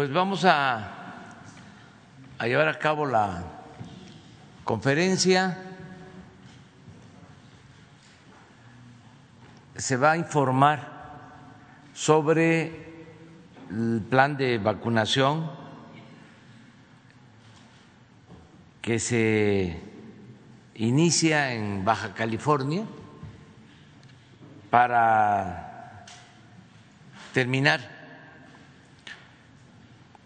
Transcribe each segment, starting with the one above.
Pues vamos a, llevar a cabo la conferencia. Se va a informar sobre el plan de vacunación que se inicia en Baja California para terminar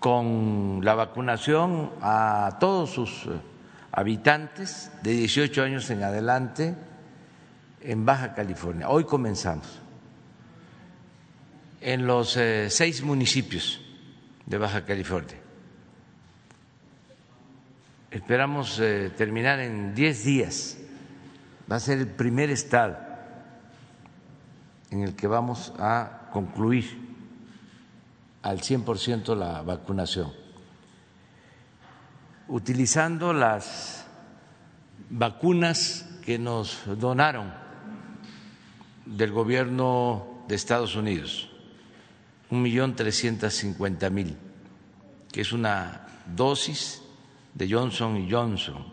con la vacunación a todos sus habitantes de 18 años en adelante en Baja California. Hoy comenzamos en los eh, seis municipios de Baja California. Esperamos eh, terminar en diez días. Va a ser el primer estado en el que vamos a concluir al 100% la vacunación, utilizando las vacunas que nos donaron del gobierno de Estados Unidos, un millón trescientos cincuenta mil, que es una dosis de Johnson Johnson.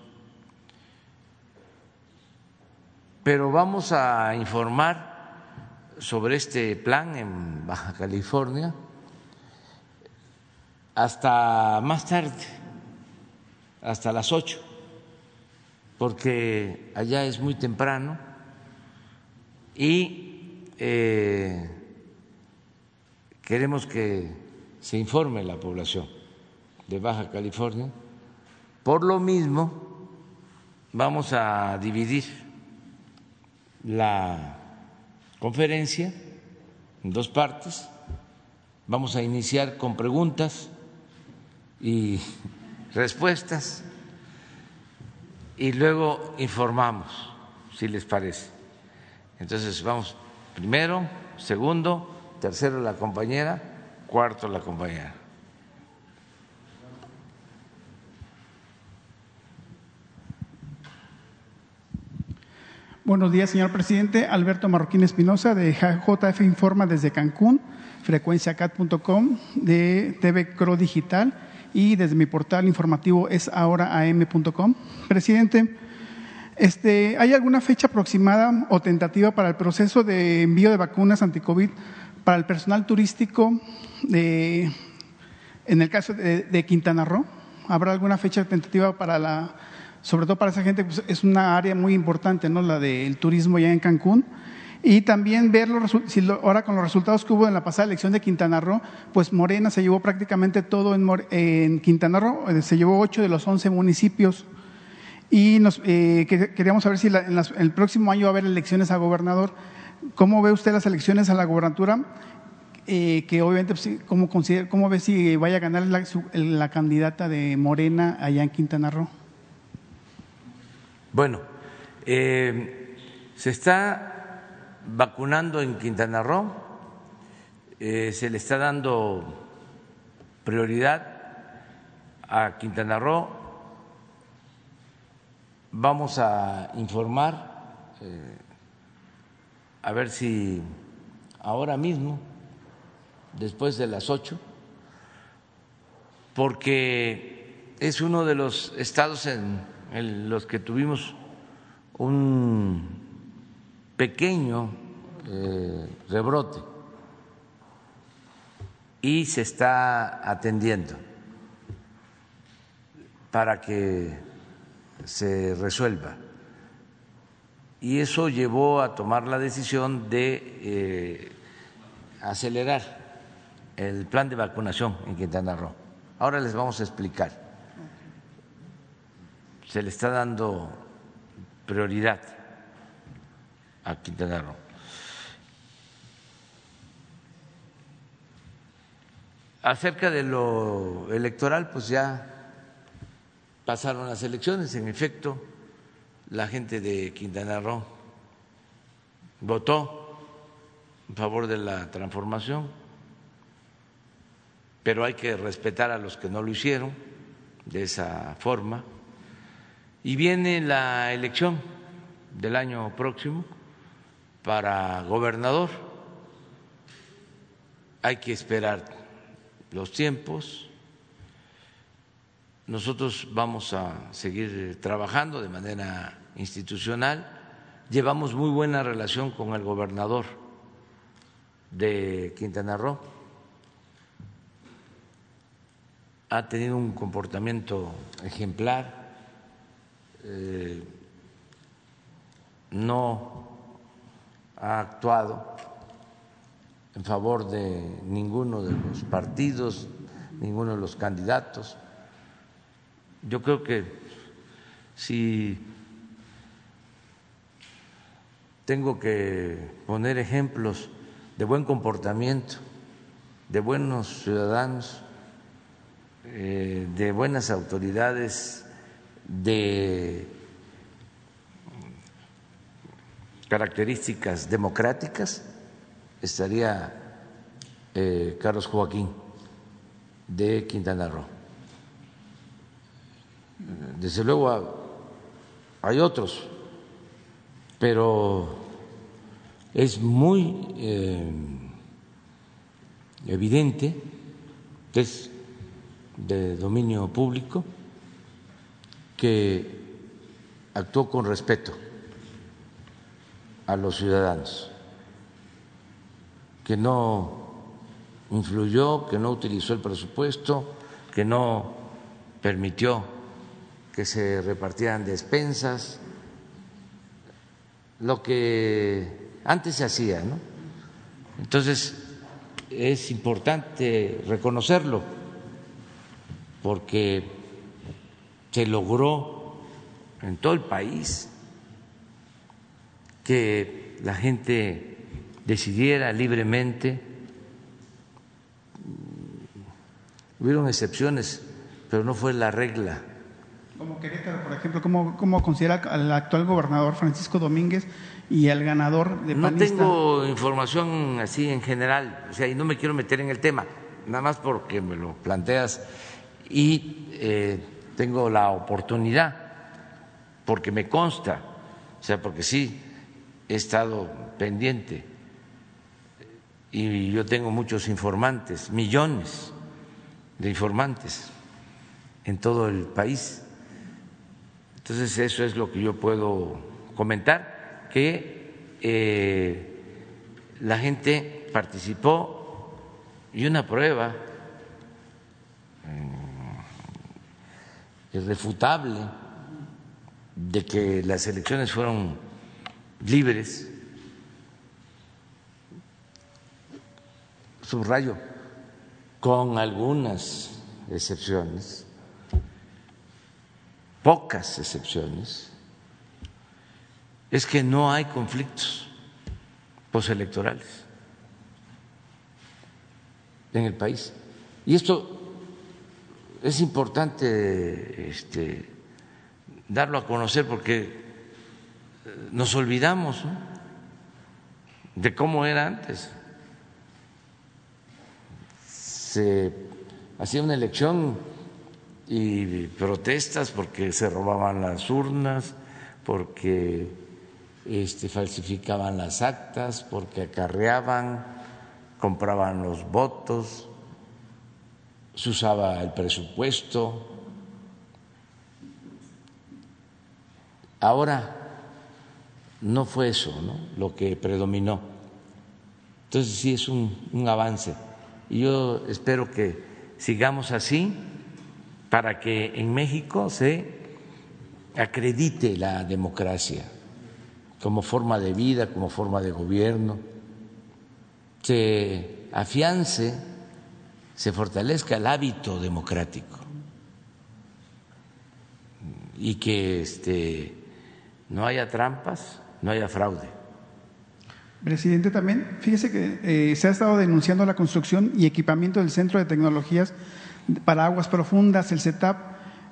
Pero vamos a informar sobre este plan en Baja California hasta más tarde, hasta las ocho, porque allá es muy temprano y eh, queremos que se informe la población de Baja California. Por lo mismo, vamos a dividir la conferencia en dos partes. Vamos a iniciar con preguntas y respuestas y luego informamos, si les parece. Entonces vamos primero, segundo, tercero la compañera, cuarto la compañera. Buenos días, señor presidente. Alberto Marroquín Espinosa de JF Informa desde Cancún, frecuenciacat.com de TV Cro Digital y desde mi portal informativo es ahoraam.com. Presidente, este, ¿hay alguna fecha aproximada o tentativa para el proceso de envío de vacunas anti-COVID para el personal turístico de, en el caso de, Quintana Roo? ¿Habrá alguna fecha tentativa para la sobre todo para esa gente, pues, es una área muy importante, ¿no? La del turismo ya en Cancún. Y también ver los, si ahora con los resultados que hubo en la pasada elección de Quintana Roo, pues Morena se llevó prácticamente todo en, en Quintana Roo, eh, se llevó ocho de los once municipios. Y nos, eh, queríamos saber si en, el próximo año va a haber elecciones a gobernador. ¿Cómo ve usted las elecciones a la gobernatura? Eh, que obviamente, pues, ¿cómo, ¿cómo ve si vaya a ganar la, la candidata de Morena allá en Quintana Roo? Bueno, eh, se está vacunando en Quintana Roo, eh, se le está dando prioridad a Quintana Roo. Vamos a informar, eh, a ver si ahora mismo, después de las ocho, porque es uno de los estados en en los que tuvimos un pequeño eh, rebrote y se está atendiendo para que se resuelva. Y eso llevó a tomar la decisión de eh, acelerar el plan de vacunación en Quintana Roo. Ahora les vamos a explicar se le está dando prioridad a Quintana Roo. Acerca de lo electoral, pues ya pasaron las elecciones, en efecto, la gente de Quintana Roo votó en favor de la transformación, pero hay que respetar a los que no lo hicieron de esa forma. Y viene la elección del año próximo para gobernador. Hay que esperar los tiempos. Nosotros vamos a seguir trabajando de manera institucional. Llevamos muy buena relación con el gobernador de Quintana Roo. Ha tenido un comportamiento ejemplar. Eh, no ha actuado en favor de ninguno de los partidos, ninguno de los candidatos. Yo creo que si tengo que poner ejemplos de buen comportamiento, de buenos ciudadanos, eh, de buenas autoridades, de características democráticas, estaría eh, Carlos Joaquín de Quintana Roo. Desde luego hay otros, pero es muy eh, evidente es de dominio público que actuó con respeto a los ciudadanos que no influyó, que no utilizó el presupuesto, que no permitió que se repartieran despensas, lo que antes se hacía. Entonces, es importante reconocerlo, porque se logró en todo el país que la gente decidiera libremente. Hubieron excepciones, pero no fue la regla. Como Querétaro, por ejemplo, ¿cómo, cómo considera al actual gobernador Francisco Domínguez y al ganador de No tengo información así en general, o sea, y no me quiero meter en el tema, nada más porque me lo planteas y eh, tengo la oportunidad, porque me consta, o sea, porque sí he estado pendiente y yo tengo muchos informantes, millones de informantes en todo el país. Entonces eso es lo que yo puedo comentar, que eh, la gente participó y una prueba eh, irrefutable de que las elecciones fueron libres subrayo, con algunas excepciones, pocas excepciones, es que no hay conflictos postelectorales en el país. Y esto es importante este, darlo a conocer porque nos olvidamos de cómo era antes se hacía una elección y protestas porque se robaban las urnas, porque este, falsificaban las actas, porque acarreaban, compraban los votos, se usaba el presupuesto. Ahora no fue eso ¿no? lo que predominó. Entonces sí es un, un avance y yo espero que sigamos así para que en México se acredite la democracia como forma de vida, como forma de gobierno, se afiance, se fortalezca el hábito democrático y que este, no haya trampas, no haya fraude. Presidente, también fíjese que eh, se ha estado denunciando la construcción y equipamiento del Centro de Tecnologías para Aguas Profundas, el CETAP,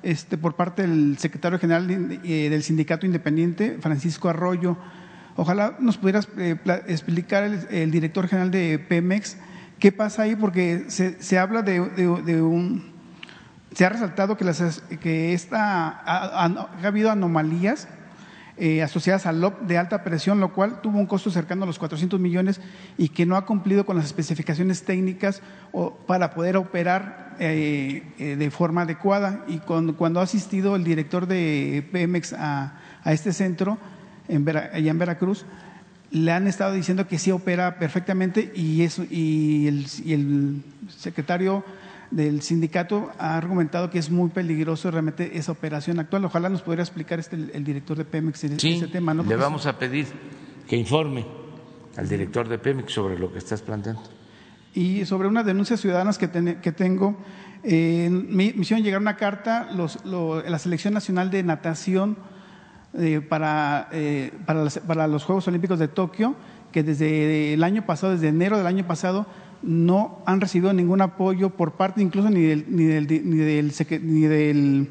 este, por parte del secretario general eh, del Sindicato Independiente, Francisco Arroyo. Ojalá nos pudieras eh, explicar el, director general de Pemex qué pasa ahí, porque se, habla de, un. Se ha resaltado que, las, que esta, ha habido anomalías eh, asociadas al LOP de alta presión, lo cual tuvo un costo cercano a los 400 millones y que no ha cumplido con las especificaciones técnicas para poder operar eh, eh, de forma adecuada. Y cuando ha asistido el director de Pemex a, este centro, en allá en Veracruz, le han estado diciendo que sí opera perfectamente y, eso, y el secretario del sindicato ha argumentado que es muy peligroso realmente esa operación actual. Ojalá nos pudiera explicar este, el, director de Pemex en ese tema. ¿no? Le vamos a pedir que informe al director de Pemex sobre lo que estás planteando. Y sobre unas denuncias ciudadanas que, que tengo, eh, me, hicieron llegar una carta los, la Selección Nacional de Natación eh, para, eh, para, para los Juegos Olímpicos de Tokio, que desde el año pasado, desde enero del año pasado, no han recibido ningún apoyo por parte incluso ni del, ni del, ni del, ni del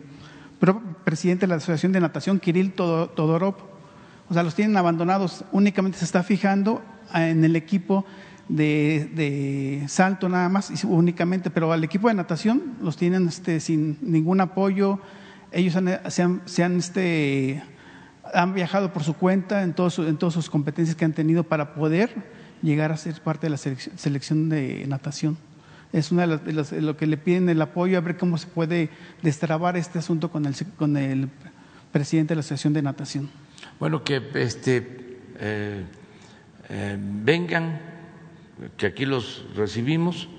presidente de la Asociación de Natación, Kirill Todorov. O sea, los tienen abandonados, únicamente se está fijando en el equipo de, salto nada más, únicamente, pero al equipo de natación los tienen este, sin ningún apoyo. Ellos se han, se han, este, han viajado por su cuenta en, todos, en todas sus competencias que han tenido para poder llegar a ser parte de la selección de natación. Es una de las, lo que le piden el apoyo a ver cómo se puede destrabar este asunto con el, con el presidente de la Asociación de Natación. Bueno, que este, eh, eh, vengan, que aquí los recibimos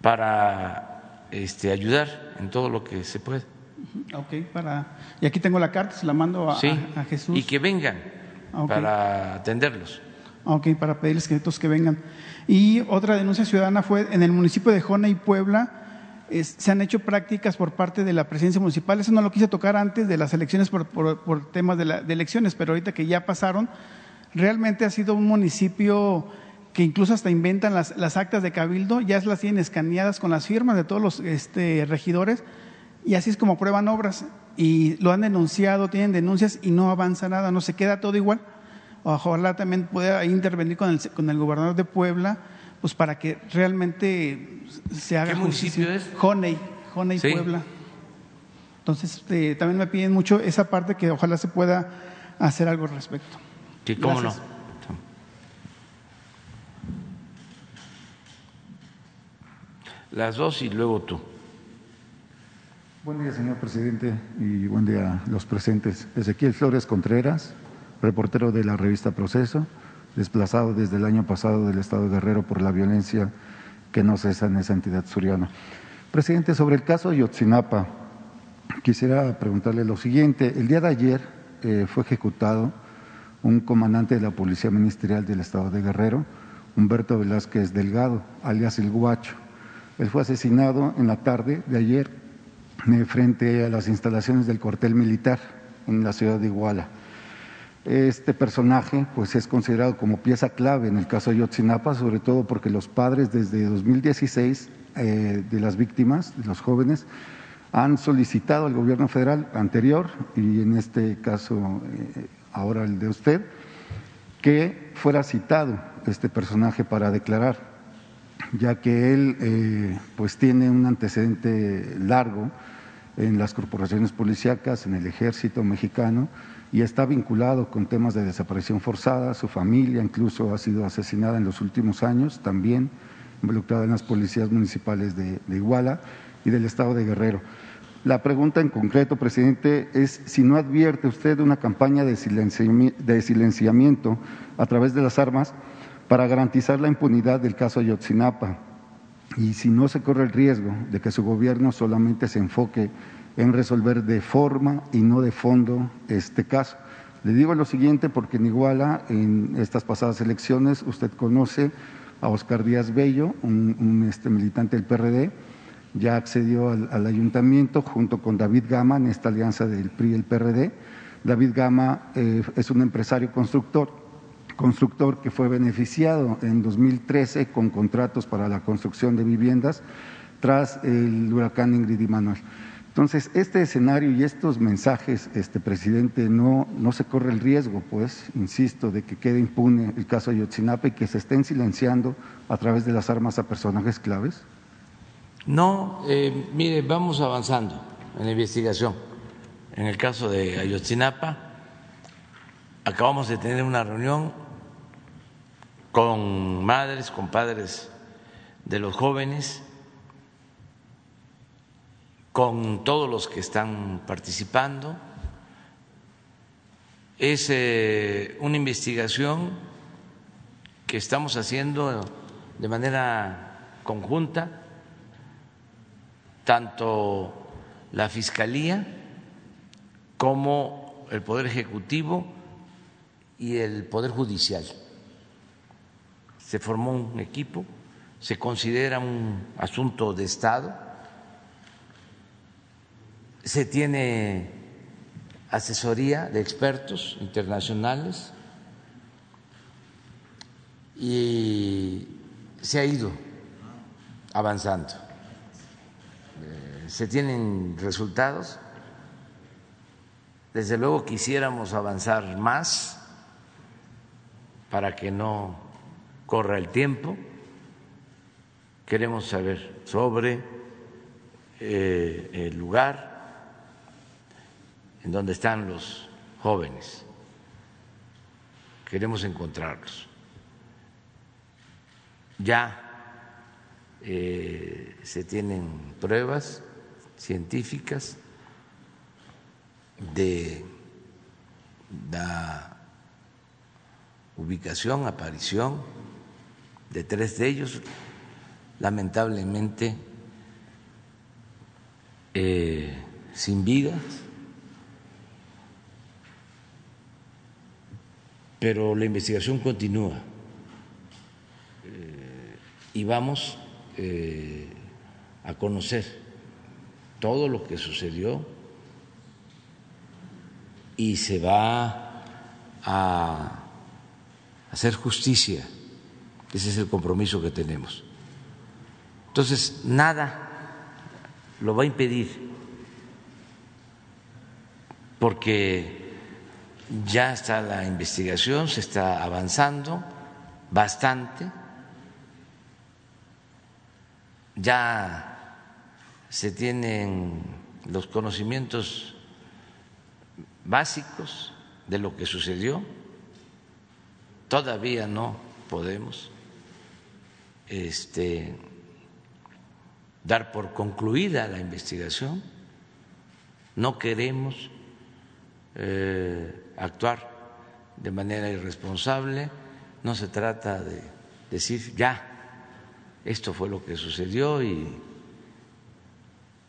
para este, ayudar en todo lo que se puede. Ok, para, y aquí tengo la carta, se la mando a, a, Jesús. Y que vengan para atenderlos. Ok, para pedirles que que vengan. Y otra denuncia ciudadana fue en el municipio de Jona y Puebla. se han hecho prácticas por parte de la presidencia municipal. Eso no lo quise tocar antes de las elecciones por, temas de, elecciones, pero ahorita que ya pasaron, realmente ha sido un municipio que incluso hasta inventan las, actas de cabildo, ya las tienen escaneadas con las firmas de todos los este, regidores y así es como prueban obras. Y lo han denunciado, tienen denuncias y no avanza nada, no se queda todo igual ojalá también pueda intervenir con el, con el gobernador de Puebla, pues para que realmente se haga ¿Qué municipio es? Honey, Honey Puebla. Entonces, este, también me piden mucho esa parte que ojalá se pueda hacer algo al respecto. Sí, cómo no. Las dos y luego tú. Buen día, señor presidente, y buen día a los presentes. Ezequiel Flores Contreras, reportero de la revista Proceso, desplazado desde el año pasado del Estado de Guerrero por la violencia que no cesa en esa entidad suriana. Presidente, sobre el caso Yotzinapa, quisiera preguntarle lo siguiente. El día de ayer eh, fue ejecutado un comandante de la Policía Ministerial del Estado de Guerrero, Humberto Velázquez Delgado, alias El Guacho. Él fue asesinado en la tarde de ayer eh, frente a las instalaciones del cuartel militar en la ciudad de Iguala. Este personaje pues, es considerado como pieza clave en el caso de Yotzinapa, sobre todo porque los padres desde 2016 eh, de las víctimas, de los jóvenes, han solicitado al gobierno federal anterior y en este caso eh, ahora el de usted, que fuera citado este personaje para declarar, ya que él eh, pues tiene un antecedente largo en las corporaciones policíacas, en el ejército mexicano, y está vinculado con temas de desaparición forzada, su familia incluso ha sido asesinada en los últimos años, también involucrada en las policías municipales de, Iguala y del estado de Guerrero. La pregunta en concreto, presidente, es si no advierte usted una campaña de, silenciamiento a través de las armas para garantizar la impunidad del caso Ayotzinapa y si no se corre el riesgo de que su gobierno solamente se enfoque en resolver de forma y no de fondo este caso. Le digo lo siguiente porque en Iguala, en estas pasadas elecciones, usted conoce a Oscar Díaz Bello, un, este, militante del PRD, ya accedió al, ayuntamiento junto con David Gama en esta alianza del PRI y el PRD. David Gama eh, es un empresario constructor, constructor que fue beneficiado en 2013 con contratos para la construcción de viviendas tras el huracán Ingrid y Manuel. Entonces, este escenario y estos mensajes, este presidente, no, no se corre el riesgo, pues, insisto, de que quede impune el caso de Ayotzinapa y que se estén silenciando a través de las armas a personajes claves? No, eh, mire, vamos avanzando en la investigación. En el caso de Ayotzinapa, acabamos de tener una reunión con madres, con padres de los jóvenes, con todos los que están participando. Es eh, una investigación que estamos haciendo de manera conjunta, tanto la Fiscalía como el Poder Ejecutivo y el Poder Judicial. Se formó un equipo, se considera un asunto de Estado, se tiene asesoría de expertos internacionales y se ha ido avanzando se tienen resultados. Desde luego quisiéramos avanzar más para que no corra el tiempo. Queremos saber sobre eh, el lugar en donde están los jóvenes. Queremos encontrarlos. Ya eh, se tienen pruebas científicas de la ubicación, aparición de tres de ellos, lamentablemente eh, sin vida, pero la investigación continúa eh, y vamos eh, a conocer todo lo que sucedió y se va a hacer justicia. Ese es el compromiso que tenemos. Entonces, nada lo va a impedir, porque ya está la investigación, se está avanzando bastante, ya se tienen los conocimientos básicos de lo que sucedió, todavía no podemos este, dar por concluida la investigación, no queremos eh, actuar de manera irresponsable, no se trata de decir ya, esto fue lo que sucedió y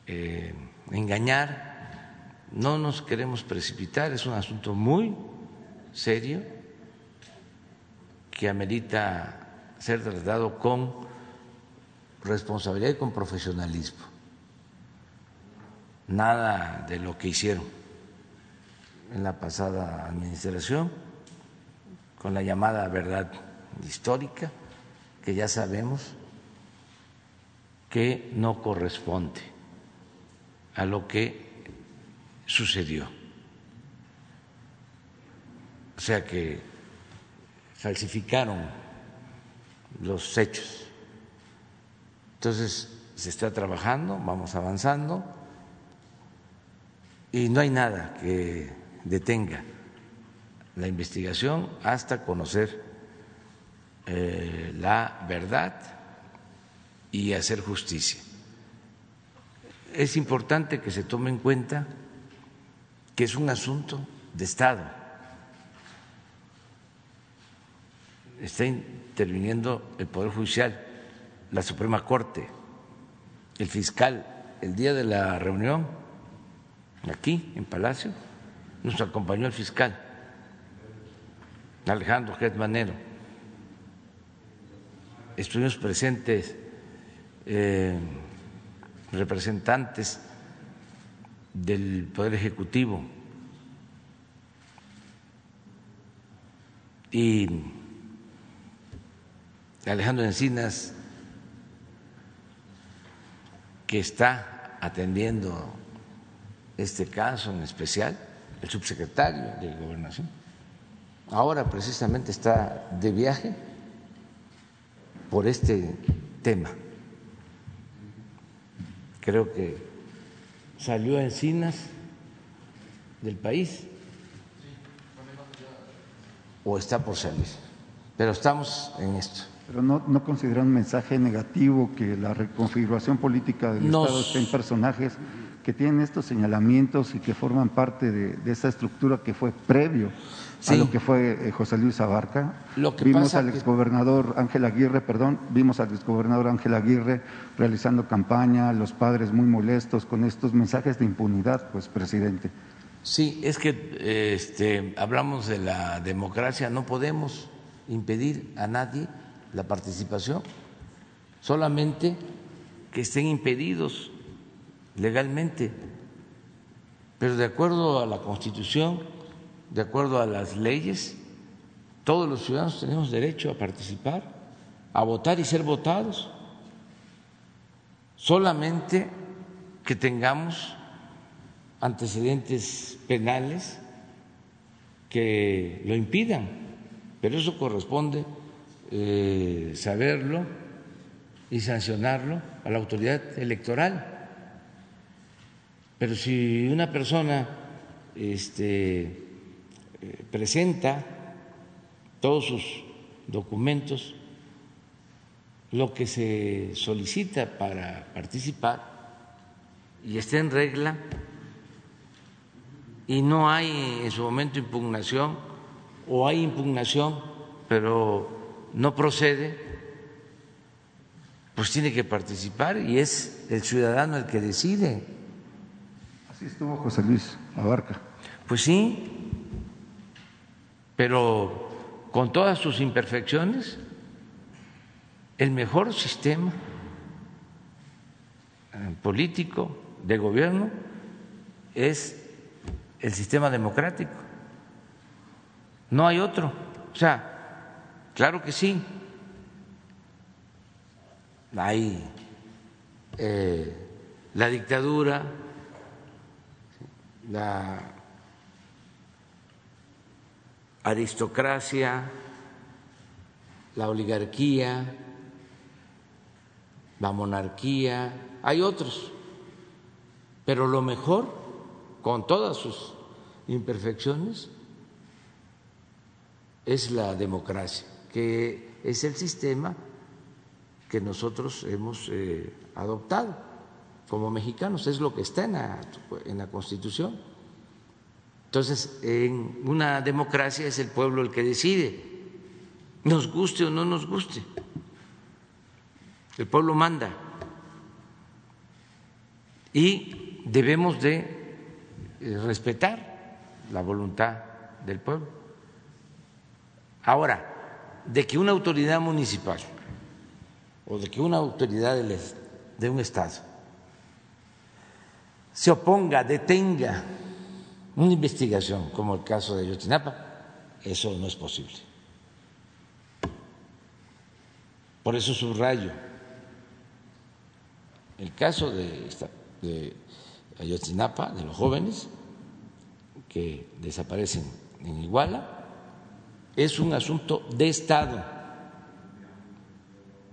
eh, engañar, no nos queremos precipitar, es un asunto muy serio que amerita ser tratado con responsabilidad y con profesionalismo. Nada de lo que hicieron en la pasada administración con la llamada verdad histórica, que ya sabemos que no corresponde a lo que sucedió. O sea que falsificaron los hechos. Entonces se está trabajando, vamos avanzando y no hay nada que detenga la investigación hasta conocer eh, la verdad y hacer justicia es importante que se tome en cuenta que es un asunto de Estado. Está interviniendo el Poder Judicial, la Suprema Corte, el fiscal. El día de la reunión, aquí en Palacio, nos acompañó el fiscal, Alejandro Manero. Estuvimos presentes. Eh, representantes del Poder Ejecutivo y Alejandro Encinas, que está atendiendo este caso en especial, el subsecretario de Gobernación, ahora precisamente está de viaje por este tema creo que salió a Encinas del país. o está por salir. Pero estamos en esto. Pero no, no considera un mensaje negativo que la reconfiguración política del Nos- Estado esté en personajes que tienen estos señalamientos y que forman parte de, de esa estructura que fue previo Sí. a lo que fue eh, José Luis Abarca. Lo que vimos pasa al que- exgobernador Ángel Aguirre, perdón, vimos al exgobernador Ángel Aguirre realizando campaña, los padres muy molestos con estos mensajes de impunidad, pues presidente. Sí, es que este, hablamos de la democracia, no podemos impedir a nadie la participación, solamente que estén impedidos legalmente, pero de acuerdo a la Constitución, de acuerdo a las leyes, todos los ciudadanos tenemos derecho a participar, a votar y ser votados, solamente que tengamos antecedentes penales que lo impidan, pero eso corresponde eh, saberlo y sancionarlo a la autoridad electoral. Pero si una persona este, eh, presenta todos sus documentos, lo que se solicita para participar y está en regla y no hay en su momento impugnación o hay impugnación pero no procede, pues tiene que participar y es el ciudadano el que decide. Así estuvo José Luis Abarca. Pues sí, pero con todas sus imperfecciones, el mejor sistema eh, político de gobierno es el sistema democrático. No hay otro. O sea, claro que sí. Hay eh, la dictadura, la aristocracia, la oligarquía, la monarquía, hay otros, pero lo mejor, con todas sus imperfecciones, es la democracia, que es el sistema que nosotros hemos eh, adoptado como mexicanos, es lo que está en la, en la Constitución. Entonces, en una democracia es el pueblo el que decide, nos guste o no nos guste. El pueblo manda. Y debemos de eh, respetar la voluntad del pueblo. Ahora, de que una autoridad municipal o de que una autoridad de un Estado se oponga, detenga una investigación como el caso de Ayotzinapa, eso no es posible. Por eso subrayo el caso de, de Ayotzinapa, de los jóvenes que desaparecen en Iguala, es un asunto de Estado.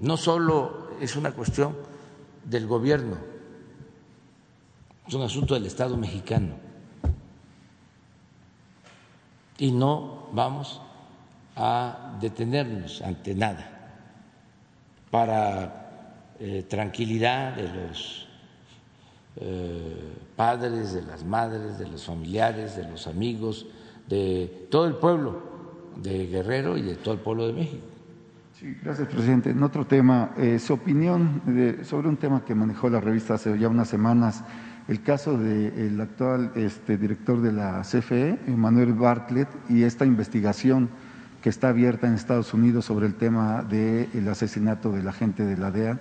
No solo es una cuestión del gobierno, es un asunto del Estado mexicano. Y no vamos a detenernos ante nada para eh, tranquilidad de los eh, padres, de las madres, de los familiares, de los amigos, de todo el pueblo de Guerrero y de todo el pueblo de México. Sí, gracias, presidente. En otro tema, eh, su opinión sobre un tema que manejó la revista hace ya unas semanas, el caso del actual este, director de la CFE, Manuel Bartlett, y esta investigación que está abierta en Estados Unidos sobre el tema del asesinato del agente de la DEA,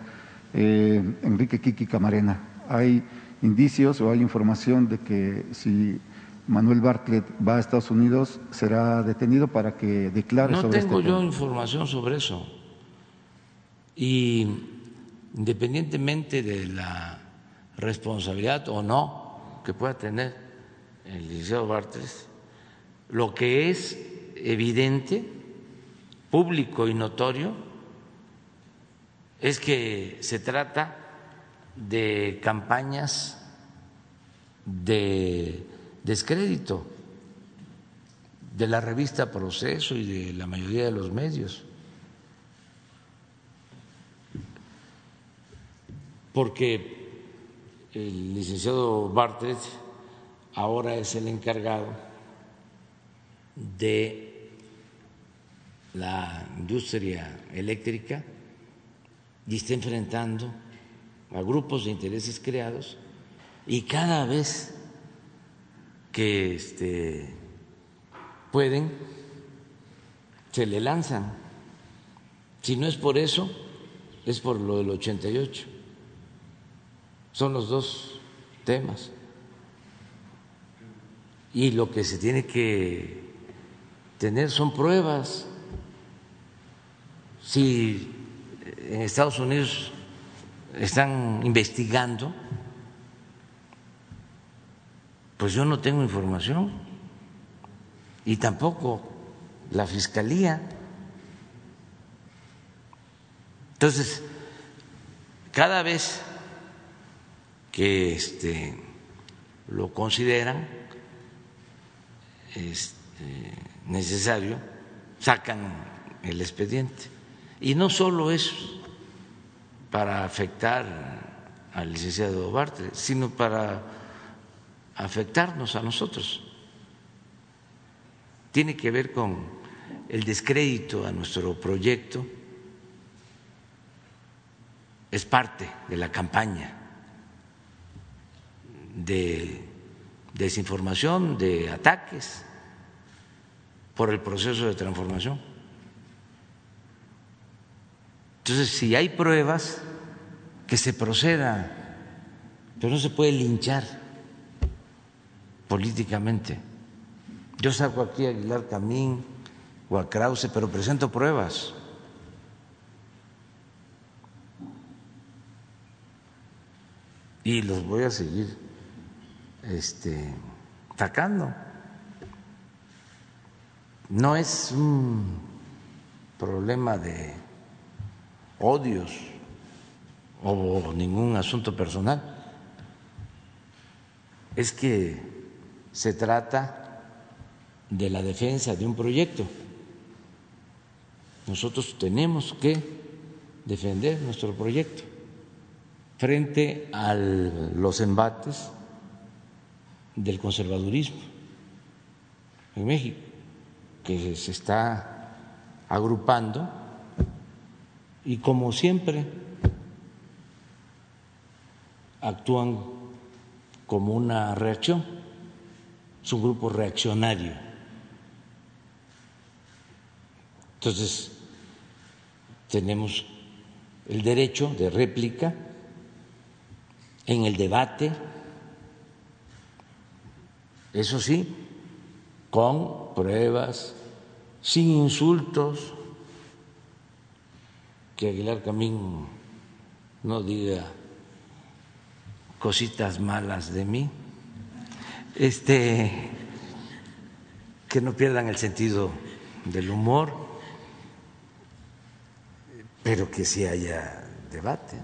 eh, Enrique Kiki Camarena. Hay indicios o hay información de que si Manuel Bartlett va a Estados Unidos, será detenido para que declare No sobre tengo este yo tema. información sobre eso. Y independientemente de la responsabilidad o no que pueda tener el licenciado Bartres, lo que es evidente, público y notorio, es que se trata de campañas de descrédito de la revista Proceso y de la mayoría de los medios. Porque el licenciado Bartlett ahora es el encargado de la industria eléctrica y está enfrentando a grupos de intereses creados y cada vez que este, pueden, se le lanzan. Si no es por eso, es por lo del 88. Son los dos temas. Y lo que se tiene que tener son pruebas. Si en Estados Unidos están investigando, pues yo no tengo información y tampoco la Fiscalía. Entonces, cada vez que este, lo consideran este, necesario, sacan el expediente. Y no solo es para afectar al licenciado Bartre, sino para afectarnos a nosotros. Tiene que ver con el descrédito a nuestro proyecto, es parte de la campaña de desinformación, de ataques por el proceso de transformación. Entonces, si hay pruebas, que se proceda, pero no se puede linchar políticamente. Yo saco aquí a Aguilar Camín o a Krause, pero presento pruebas. Y los voy a seguir este. No es un problema de odios o ningún asunto personal. Es que se trata de la defensa de un proyecto. Nosotros tenemos que defender nuestro proyecto frente a los embates del conservadurismo en México, que se está agrupando y como siempre actúan como una reacción es un grupo reaccionario. Entonces, tenemos el derecho de réplica en el debate, eso sí, con pruebas, sin insultos, que Aguilar Camín no diga cositas malas de mí este, que no pierdan el sentido del humor, pero que sí haya debate.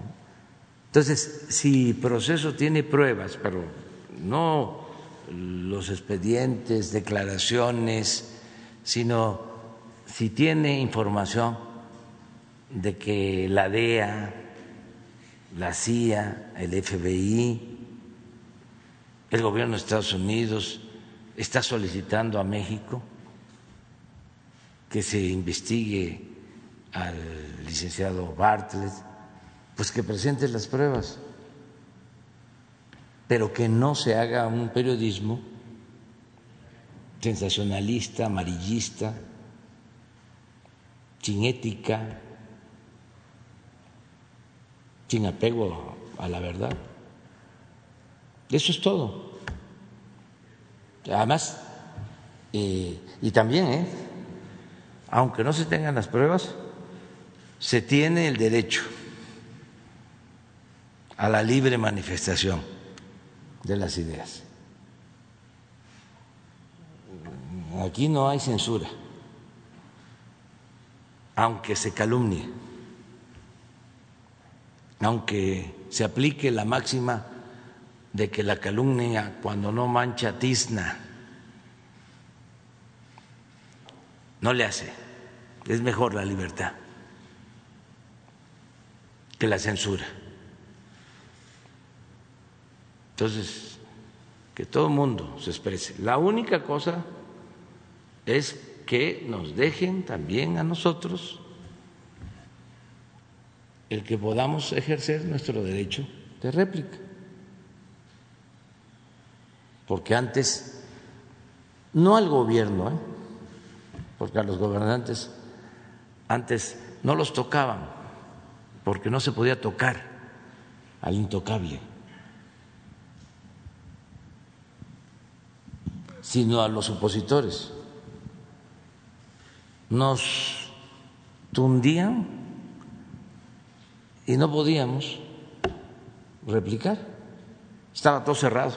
Entonces, si proceso tiene pruebas, pero no los expedientes, declaraciones, sino si tiene información de que la DEA, la CIA, el FBI, el gobierno de Estados Unidos está solicitando a México que se investigue al licenciado Bartlett, pues que presente las pruebas, pero que no se haga un periodismo sensacionalista, amarillista, sin ética, sin apego a la verdad. Eso es todo. Además, eh, y también, ¿eh? aunque no se tengan las pruebas, se tiene el derecho a la libre manifestación de las ideas. Aquí no hay censura, aunque se calumnie, aunque se aplique la máxima de que la calumnia cuando no mancha tizna. no le hace. Es mejor la libertad que la censura. Entonces, que todo mundo se exprese. La única cosa es que nos dejen también a nosotros el que podamos ejercer nuestro derecho de réplica. Porque antes, no al gobierno, ¿eh? porque a los gobernantes antes no los tocaban, porque no se podía tocar al intocable, sino a los opositores. Nos tundían y no podíamos replicar, estaba todo cerrado.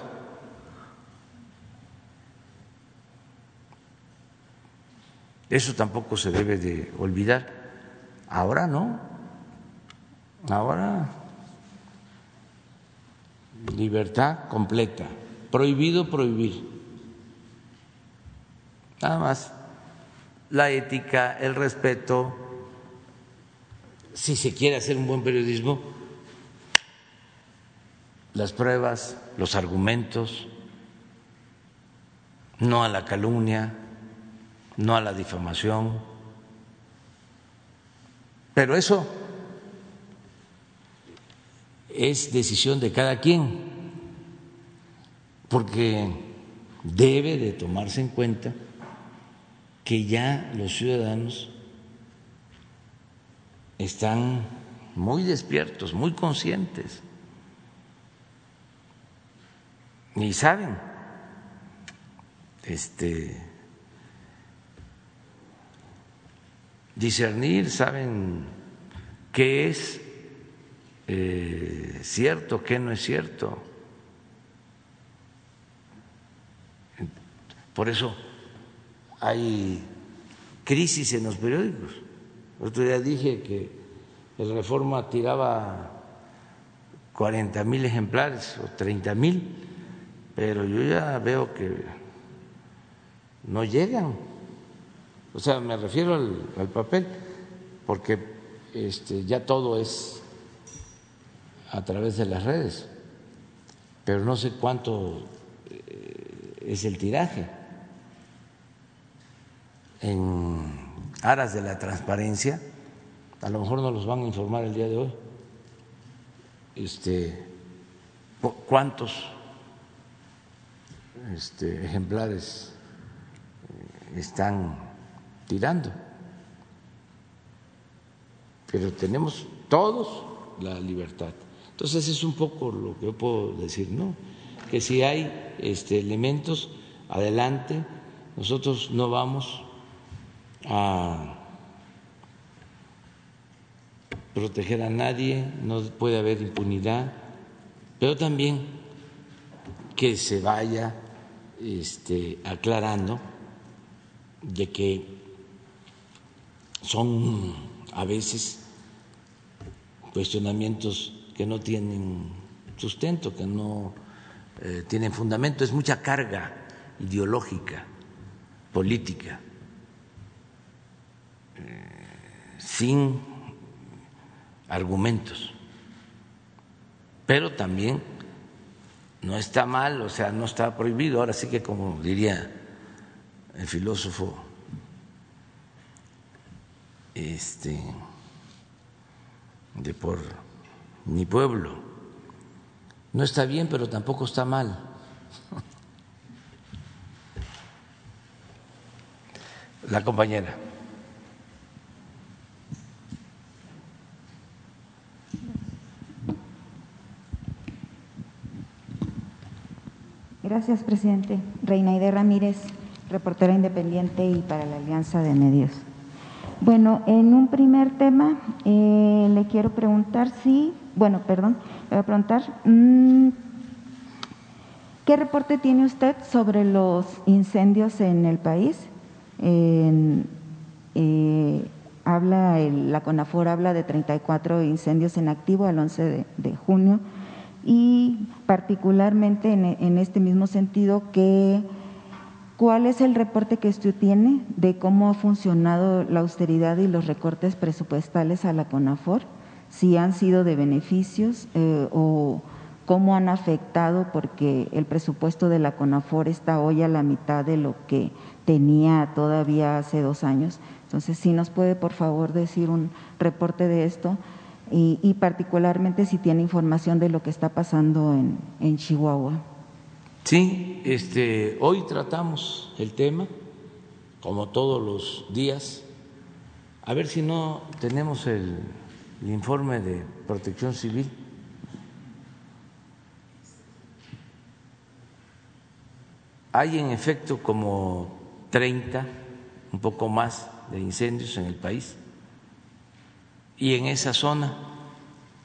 Eso tampoco se debe de olvidar. Ahora no. Ahora libertad completa. Prohibido prohibir. Nada más. La ética, el respeto. Si se quiere hacer un buen periodismo, las pruebas, los argumentos, no a la calumnia no a la difamación. Pero eso es decisión de cada quien, porque debe de tomarse en cuenta que ya los ciudadanos están muy despiertos, muy conscientes y saben este discernir, saben qué es eh, cierto, qué no es cierto. Por eso hay crisis en los periódicos. El otro día dije que el Reforma tiraba 40 mil ejemplares o 30 mil, pero yo ya veo que no llegan o sea, me refiero al, papel, porque este, ya todo es a través de las redes, pero no sé cuánto eh, es el tiraje. En aras de la transparencia, a lo mejor nos los van a informar el día de hoy. Este, ¿Cuántos este, ejemplares eh, están tirando. Pero tenemos todos la libertad. Entonces es un poco lo que yo puedo decir, ¿no? Que si hay este, elementos, adelante, nosotros no vamos a proteger a nadie, no puede haber impunidad, pero también que se vaya este, aclarando de que son a veces cuestionamientos que no tienen sustento, que no eh, tienen fundamento, es mucha carga ideológica, política, eh, sin argumentos. Pero también no está mal, o sea, no está prohibido. Ahora sí que, como diría el filósofo este, de por mi pueblo. No está bien, pero tampoco está mal. La compañera. Gracias, presidente. Reina Ide Ramírez, reportera independiente y para la Alianza de Medios. Bueno, en un primer tema eh, le quiero preguntar si, bueno, perdón, le voy a preguntar, mm, ¿qué reporte tiene usted sobre los incendios en el país? Eh, habla, la CONAFOR habla de 34 incendios en activo al 11 de, junio y particularmente en, este mismo sentido, que ¿Cuál es el reporte que usted tiene de cómo ha funcionado la austeridad y los recortes presupuestales a la CONAFOR? Si han sido de beneficios eh, o cómo han afectado, porque el presupuesto de la CONAFOR está hoy a la mitad de lo que tenía todavía hace dos años. Entonces, si nos puede, por favor, decir un reporte de esto y, particularmente si tiene información de lo que está pasando en, en Chihuahua. Sí, este, hoy tratamos el tema, como todos los días. A ver si no tenemos el, informe de protección civil. Hay en efecto como 30, un poco más, de incendios en el país. Y en esa zona,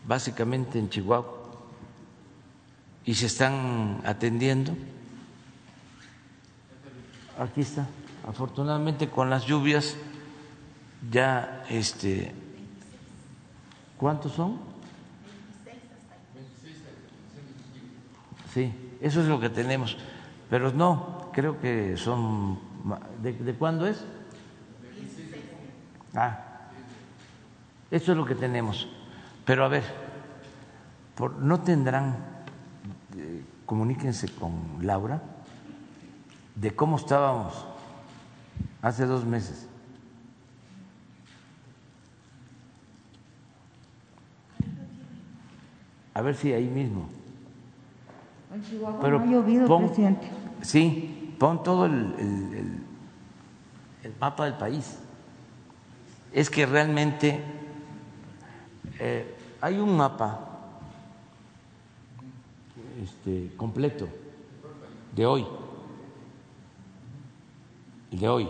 básicamente en Chihuahua, y se están atendiendo. Aquí está. Afortunadamente con las lluvias ya este ¿cuántos son? Sí, eso es lo que tenemos. Pero no, creo que son ¿de, de cuándo es? Ah. Eso es lo que tenemos. Pero a ver, por, no tendrán comuníquense con Laura de cómo estábamos hace dos meses. A ver si ahí mismo. Pero no ha llovido, presidente. Sí, pon todo el, el, mapa del país. Es que realmente eh, hay un mapa este, completo de hoy, de hoy.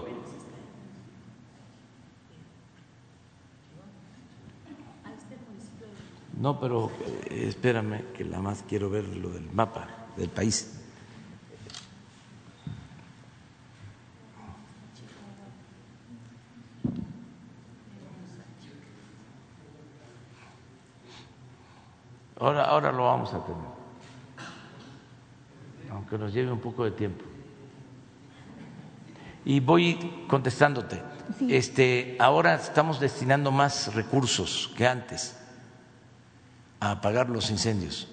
No, pero eh, espérame, que la más quiero ver lo del mapa del país. Ahora, ahora lo vamos a tener aunque nos lleve un poco de tiempo. Y voy contestándote. Este, ahora estamos destinando más recursos que antes a apagar los incendios.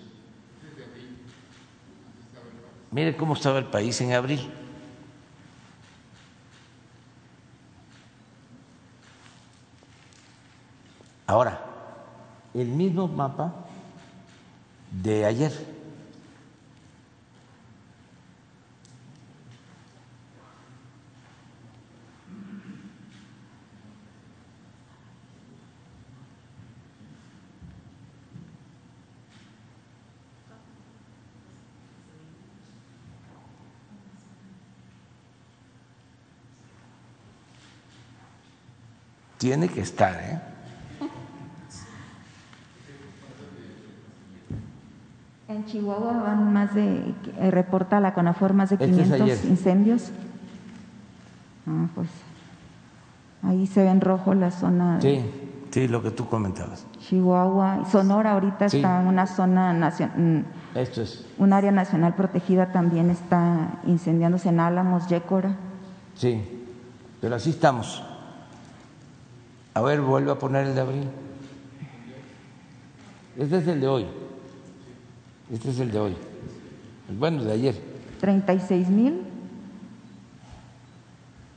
Mire cómo estaba el país en abril. Ahora, el mismo mapa de ayer. Tiene que estar, ¿eh? En Chihuahua van más de, eh, reporta la CONAFOR más de 500 este incendios. Ah, pues ahí se ve en rojo la zona. Sí, sí, lo que tú comentabas. Chihuahua, Sonora ahorita está en una zona nacional. Mm, Esto es. Un área nacional protegida también está incendiándose en Álamos, Yécora. Sí, pero así estamos. A ver, vuelve a poner el de abril. Este es el de hoy. Este es el de hoy. bueno, de ayer. 36 mil.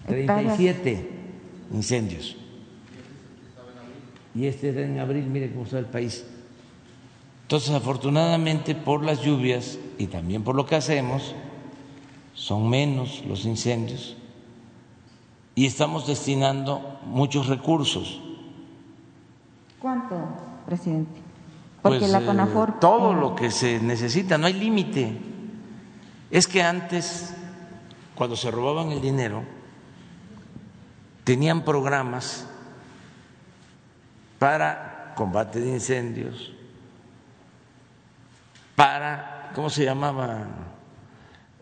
37 incendios. Y este era en abril, mire cómo está el país. Entonces, afortunadamente, por las lluvias y también por lo que hacemos, son menos los incendios y estamos destinando muchos recursos. ¿Cuánto, presidente? Porque pues, la eh, todo lo que se necesita, no hay límite. Es que antes, cuando se robaban el dinero, tenían programas para combate de incendios, para, ¿cómo se llamaba?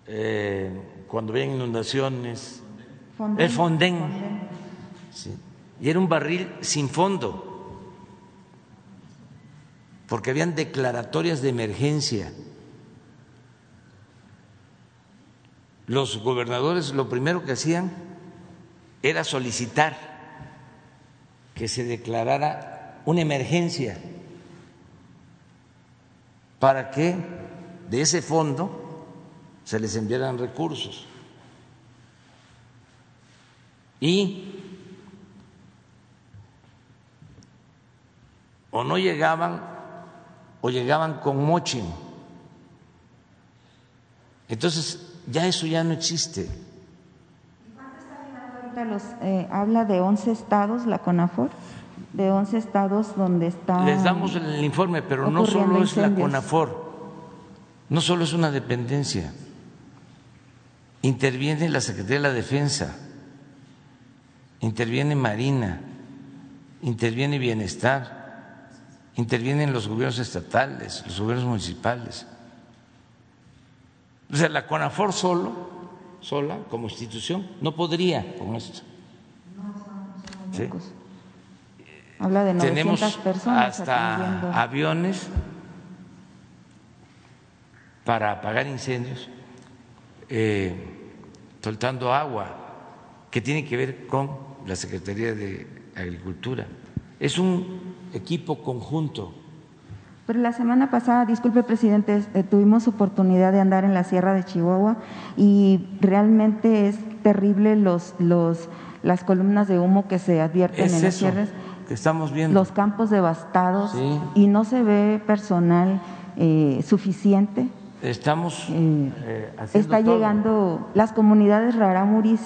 Eh, cuando había inundaciones, el fondén. Y era un barril sin fondo, porque habían declaratorias de emergencia. los gobernadores lo primero que hacían era solicitar que se declarara una emergencia para que de ese fondo se les enviaran recursos. Y o no llegaban o llegaban con moching. Entonces, ya eso ya no existe. Los, eh, habla de 11 estados, la CONAFOR, de 11 estados donde está. Les damos el informe, pero no solo es la CONAFOR, no solo es una dependencia. Interviene la Secretaría de la Defensa, interviene Marina, interviene Bienestar, intervienen los gobiernos estatales, los gobiernos municipales. O sea, la CONAFOR solo, sola, como institución, no podría con esto. ¿Sí? Habla de 900 Tenemos personas hasta aviones para apagar incendios, eh, soltando agua, que tiene que ver con la Secretaría de Agricultura. Es un equipo conjunto. Pero la semana pasada, disculpe presidente, eh, tuvimos oportunidad de andar en la Sierra de Chihuahua y realmente es terrible los, los, las columnas de humo que se advierten Es en las sierras, que estamos viendo. los campos devastados Sí. y no se ve personal eh, suficiente. Estamos Eh, haciendo Está todo. llegando, las comunidades rarámuris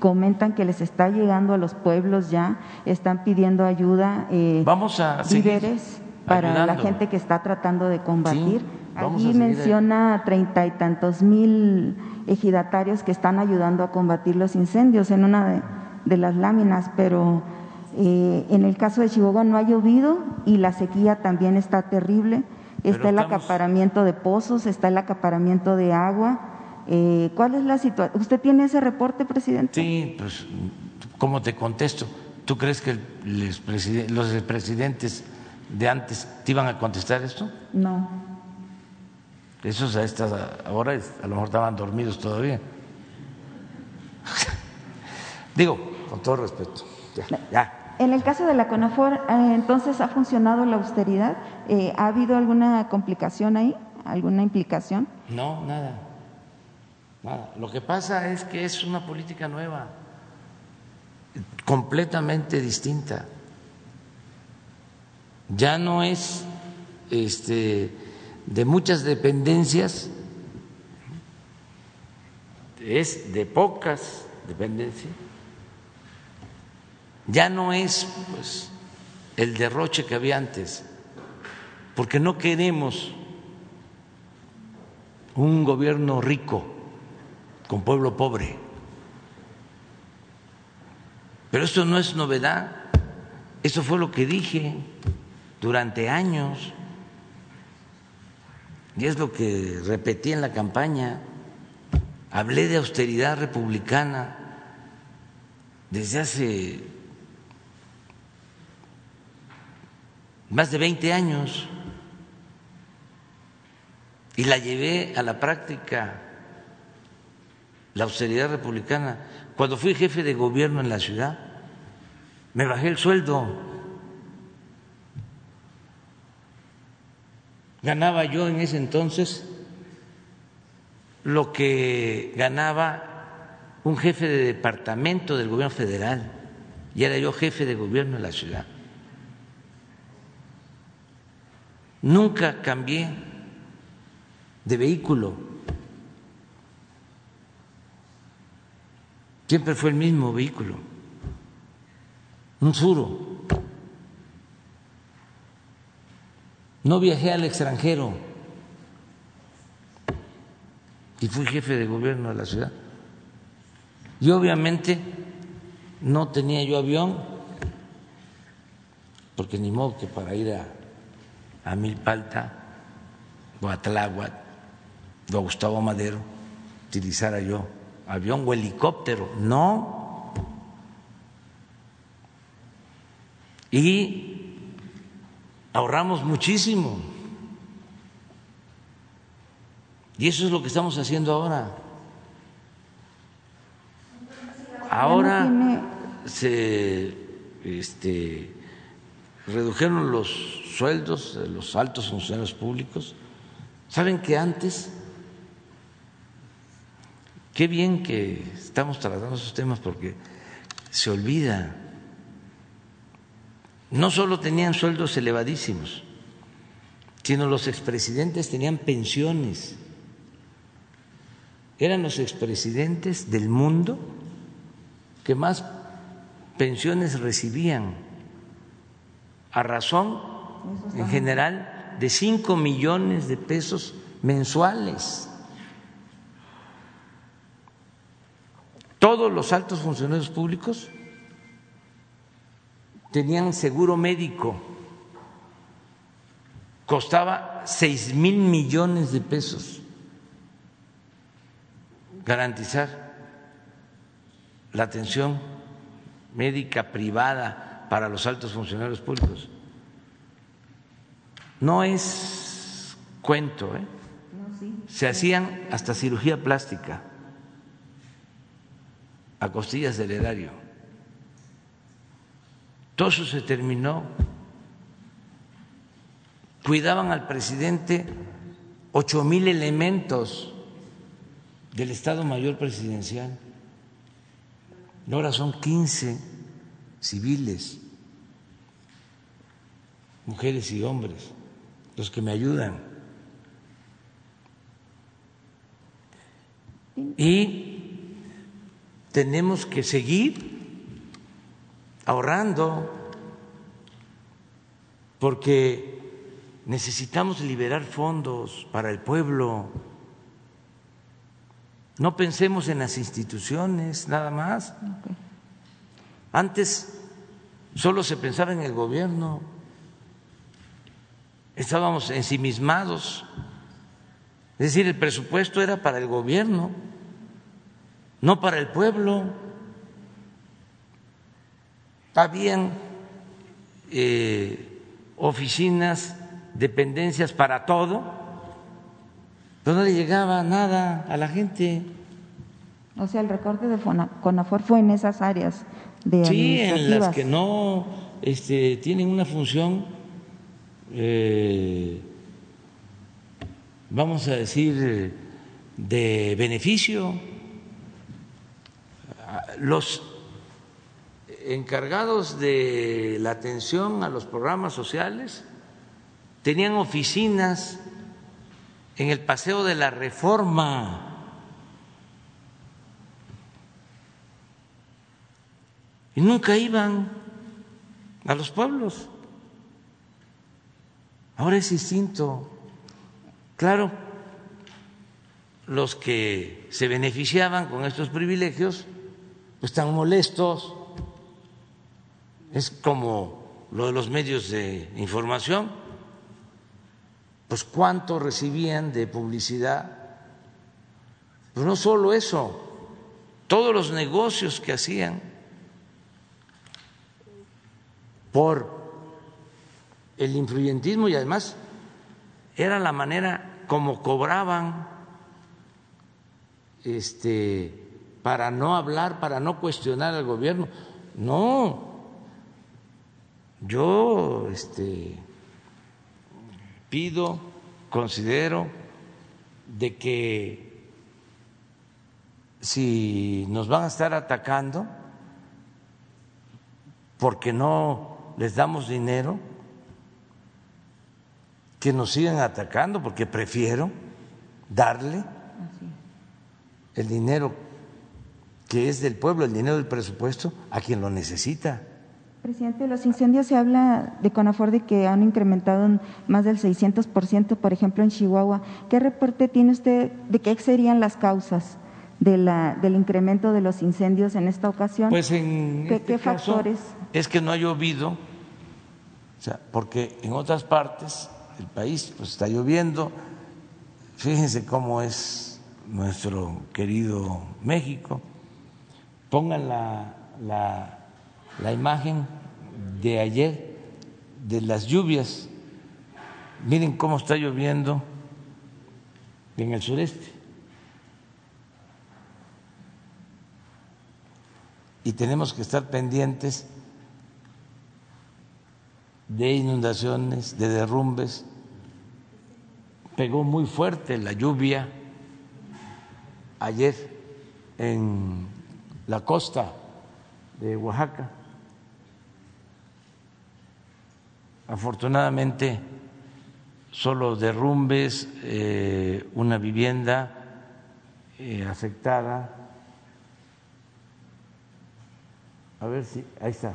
comentan que les está llegando a los pueblos ya, están pidiendo ayuda, eh, Vamos a víveres para la gente que está tratando de combatir. Sí, Allí menciona treinta y tantos mil ejidatarios que están ayudando a combatir los incendios en una de, de las láminas, pero eh, en el caso de Chihuahua no ha llovido y la sequía también está terrible. Está el estamos- acaparamiento de pozos, está el acaparamiento de agua. Eh, ¿Cuál es la situación? ¿Usted tiene ese reporte, presidente? Sí, pues, ¿cómo te contesto? ¿Tú crees que les preside- los presidentes de antes te iban a contestar esto? No. Esos a estas horas a lo mejor estaban dormidos todavía. Digo, con todo respeto. Ya, ya. En el caso de la CONAFOR, eh, entonces, ¿ha funcionado la austeridad? Eh, ¿Ha habido alguna complicación ahí? ¿Alguna implicación? No, nada. Nada. Lo que pasa es que es una política nueva, completamente distinta. Ya no es este, de muchas dependencias, es de pocas dependencias. Ya no es pues el derroche que había antes, porque no queremos un gobierno rico con pueblo pobre. Pero esto no es novedad, eso fue lo que dije durante años y es lo que repetí en la campaña. Hablé de austeridad republicana desde hace más de 20 años y la llevé a la práctica, la austeridad republicana. Cuando fui jefe de gobierno en la ciudad, me bajé el sueldo. Ganaba yo en ese entonces lo que ganaba un jefe de departamento del gobierno federal y era yo jefe de gobierno en la ciudad. Nunca cambié de vehículo. Siempre fue el mismo vehículo, un suro. No viajé al extranjero y fui jefe de gobierno de la ciudad. Y obviamente no tenía yo avión, porque ni modo que para ir a, a Milpalta o a Tláhuac o a Gustavo Madero utilizara yo avión o helicóptero. No. Y ahorramos muchísimo. Y eso es lo que estamos haciendo ahora. Ahora se este, redujeron los sueldos de los altos funcionarios públicos. ¿Saben que antes, qué bien que estamos tratando esos temas porque se olvida, no solo tenían sueldos elevadísimos, sino los expresidentes tenían pensiones. Eran los expresidentes del mundo que más pensiones recibían a razón, en general, de 5 millones de pesos mensuales. Todos los altos funcionarios públicos tenían seguro médico, costaba 6 mil millones de pesos garantizar la atención médica privada para los altos funcionarios públicos. No es cuento, ¿eh? se hacían hasta cirugía plástica a costillas del erario. Todo eso se terminó. Cuidaban al presidente ocho mil elementos del Estado Mayor Presidencial ahora son 15 civiles, mujeres y hombres, los que me ayudan. Y tenemos que seguir ahorrando porque necesitamos liberar fondos para el pueblo. No pensemos en las instituciones nada más. Antes solo se pensaba en el gobierno, estábamos ensimismados, es decir, el presupuesto era para el gobierno, no para el pueblo. Habían eh, oficinas, dependencias para todo pero no le llegaba nada a la gente. O sea, el recorte de CONAFOR fue en esas áreas de Sí, en las que no este, tienen una función, eh, vamos a decir, de beneficio. Los encargados de la atención a los programas sociales tenían oficinas en el paseo de la reforma. Y nunca iban a los pueblos. Ahora es distinto. Claro, los que se beneficiaban con estos privilegios pues están molestos. Es como lo de los medios de información pues cuánto recibían de publicidad. Pero no solo eso, todos los negocios que hacían por el influyentismo y además era la manera como cobraban este para no hablar, para no cuestionar al gobierno. No. Yo este pido, considero de que si nos van a estar atacando porque no les damos dinero, que nos sigan atacando porque prefiero darle el dinero que es del pueblo, el dinero del presupuesto, a quien lo necesita. Presidente, los incendios se habla de Conafor de que han incrementado más del 600%, por ejemplo, en Chihuahua. ¿Qué reporte tiene usted de qué serían las causas de la, del incremento de los incendios en esta ocasión? Pues en ¿Qué, este factores? es que no ha llovido, o sea, porque en otras partes del país pues está lloviendo. Fíjense cómo es nuestro querido México. Pongan la, la, la imagen de ayer de las lluvias. Miren cómo está lloviendo en el sureste. Y tenemos que estar pendientes de inundaciones, de derrumbes. Pegó muy fuerte la lluvia ayer en la costa de Oaxaca. Afortunadamente, solo derrumbes, eh, una vivienda eh, afectada. A ver si, ahí está.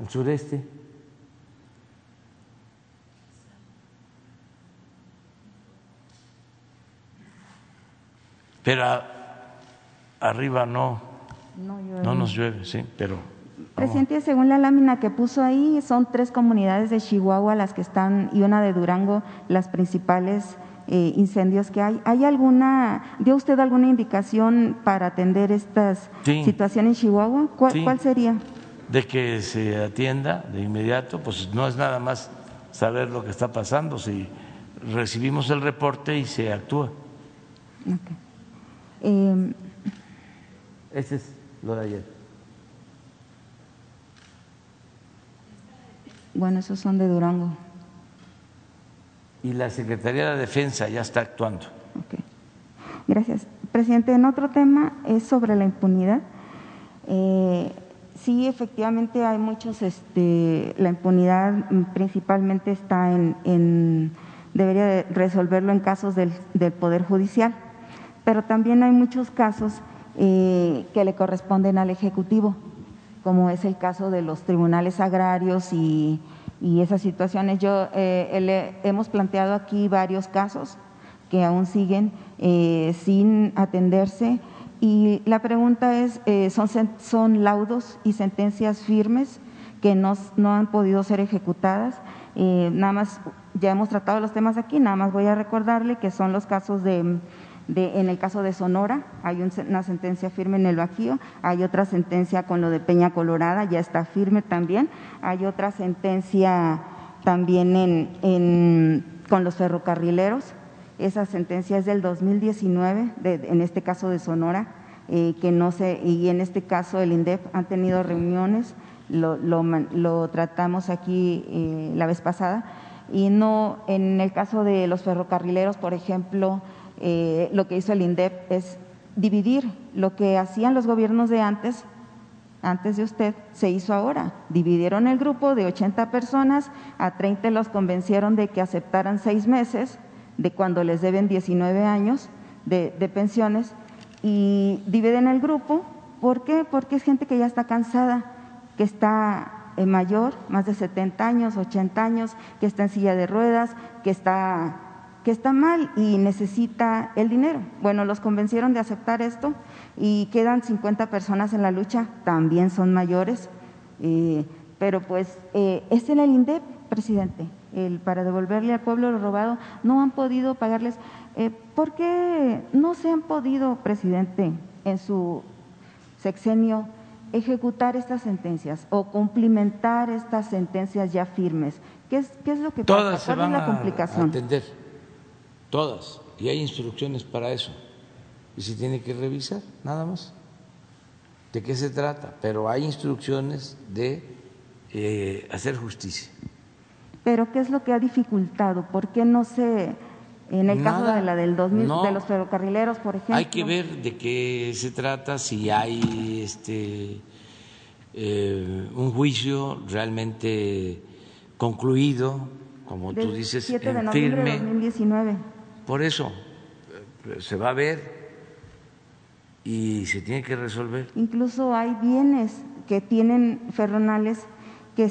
El sureste. Pero arriba no, no, nos llueve, sí, pero... Presidente, según la lámina que puso ahí, son tres comunidades de Chihuahua las que están y una de Durango las principales eh, incendios que hay. ¿Hay alguna, dio usted alguna indicación para atender estas situaciones en Chihuahua? ¿Cuál sería? De que se atienda de inmediato, pues no es nada más saber lo que está pasando, si recibimos el reporte y se actúa. Eh, Ese es lo de ayer. Bueno, esos son de Durango. Y la Secretaría de Defensa ya está actuando. Okay. Gracias. Presidente, en otro tema es sobre la impunidad. Eh, sí, efectivamente hay muchos, este, la impunidad principalmente está en, en debería resolverlo en casos del, del Poder Judicial pero también hay muchos casos eh, que le corresponden al Ejecutivo, como es el caso de los tribunales agrarios y, esas situaciones. Yo eh, hemos planteado aquí varios casos que aún siguen eh, sin atenderse y la pregunta es, ¿son, ¿son laudos y sentencias firmes que no, no han podido ser ejecutadas? nada más, ya hemos tratado los temas aquí, nada más voy a recordarle que son los casos de en el caso de Sonora hay una sentencia firme en el Bajío, hay otra sentencia con lo de Peña Colorada, ya está firme también, hay otra sentencia también en, con los ferrocarrileros, esa sentencia es del 2019, en este caso de Sonora, eh, que no sé, y en este caso el INDEP han tenido reuniones, lo, tratamos aquí eh, la vez pasada, y no, en el caso de los ferrocarrileros, por ejemplo, eh, lo que hizo el INDEP es dividir lo que hacían los gobiernos de antes, antes de usted, se hizo ahora. Dividieron el grupo de 80 personas, a 30 los convencieron de que aceptaran seis meses de cuando les deben 19 años de, pensiones y dividen el grupo. ¿Por qué? Porque es gente que ya está cansada, que está mayor, más de 70 años, 80 años, que está en silla de ruedas, que está que está mal y necesita el dinero. Bueno, los convencieron de aceptar esto y quedan 50 personas en la lucha, también son mayores, eh, pero pues eh, es en el INDEP, presidente, el, para devolverle al pueblo lo robado, no han podido pagarles. Eh, ¿Por qué no se han podido, presidente, en su sexenio ejecutar estas sentencias o cumplimentar estas sentencias ya firmes? ¿Qué es, qué es lo que Todas pasa? ¿Cuál es la complicación? Todas, y hay instrucciones para eso. Y se tiene que revisar, nada más. ¿De qué se trata? Pero hay instrucciones de eh, hacer justicia. ¿Pero qué es lo que ha dificultado? ¿Por qué no se, en el caso de la del 2000, de los ferrocarrileros, por ejemplo? Hay que ver de qué se trata, si hay este eh, un juicio realmente concluido, como tú dices, 7 de noviembre de 2019. Por eso eh, se va a ver y se tiene que resolver. Incluso hay bienes que tienen ferronales que,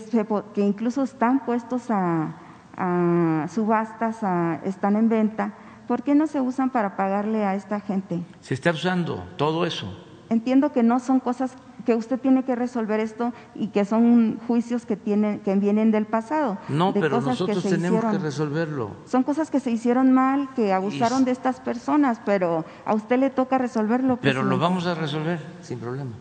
que incluso están puestos a, subastas, están en venta. ¿Por qué no se usan para pagarle a esta gente? Se está usando todo eso. Entiendo que no son cosas que usted tiene que resolver esto y que son juicios que tienen que vienen del pasado. No, pero nosotros tenemos que resolverlo. Son cosas que se hicieron mal, que abusaron de estas personas, pero a usted le toca resolverlo. Pero lo vamos a resolver sin problema.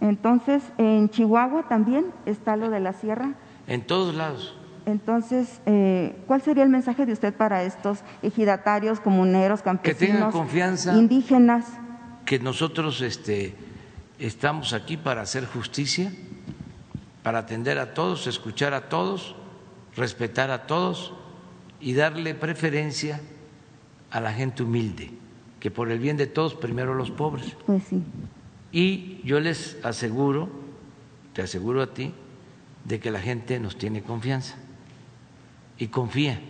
Entonces, en Chihuahua también está lo de la sierra. En todos lados. Entonces, eh, ¿cuál sería el mensaje de usted para estos ejidatarios, comuneros, campesinos, que tengan confianza, indígenas? Que nosotros este, estamos aquí para hacer justicia, para atender a todos, escuchar a todos, respetar a todos y darle preferencia a la gente humilde, que por el bien de todos, primero los pobres. Pues sí. Y yo les aseguro, te aseguro a ti, de que la gente nos tiene confianza y confía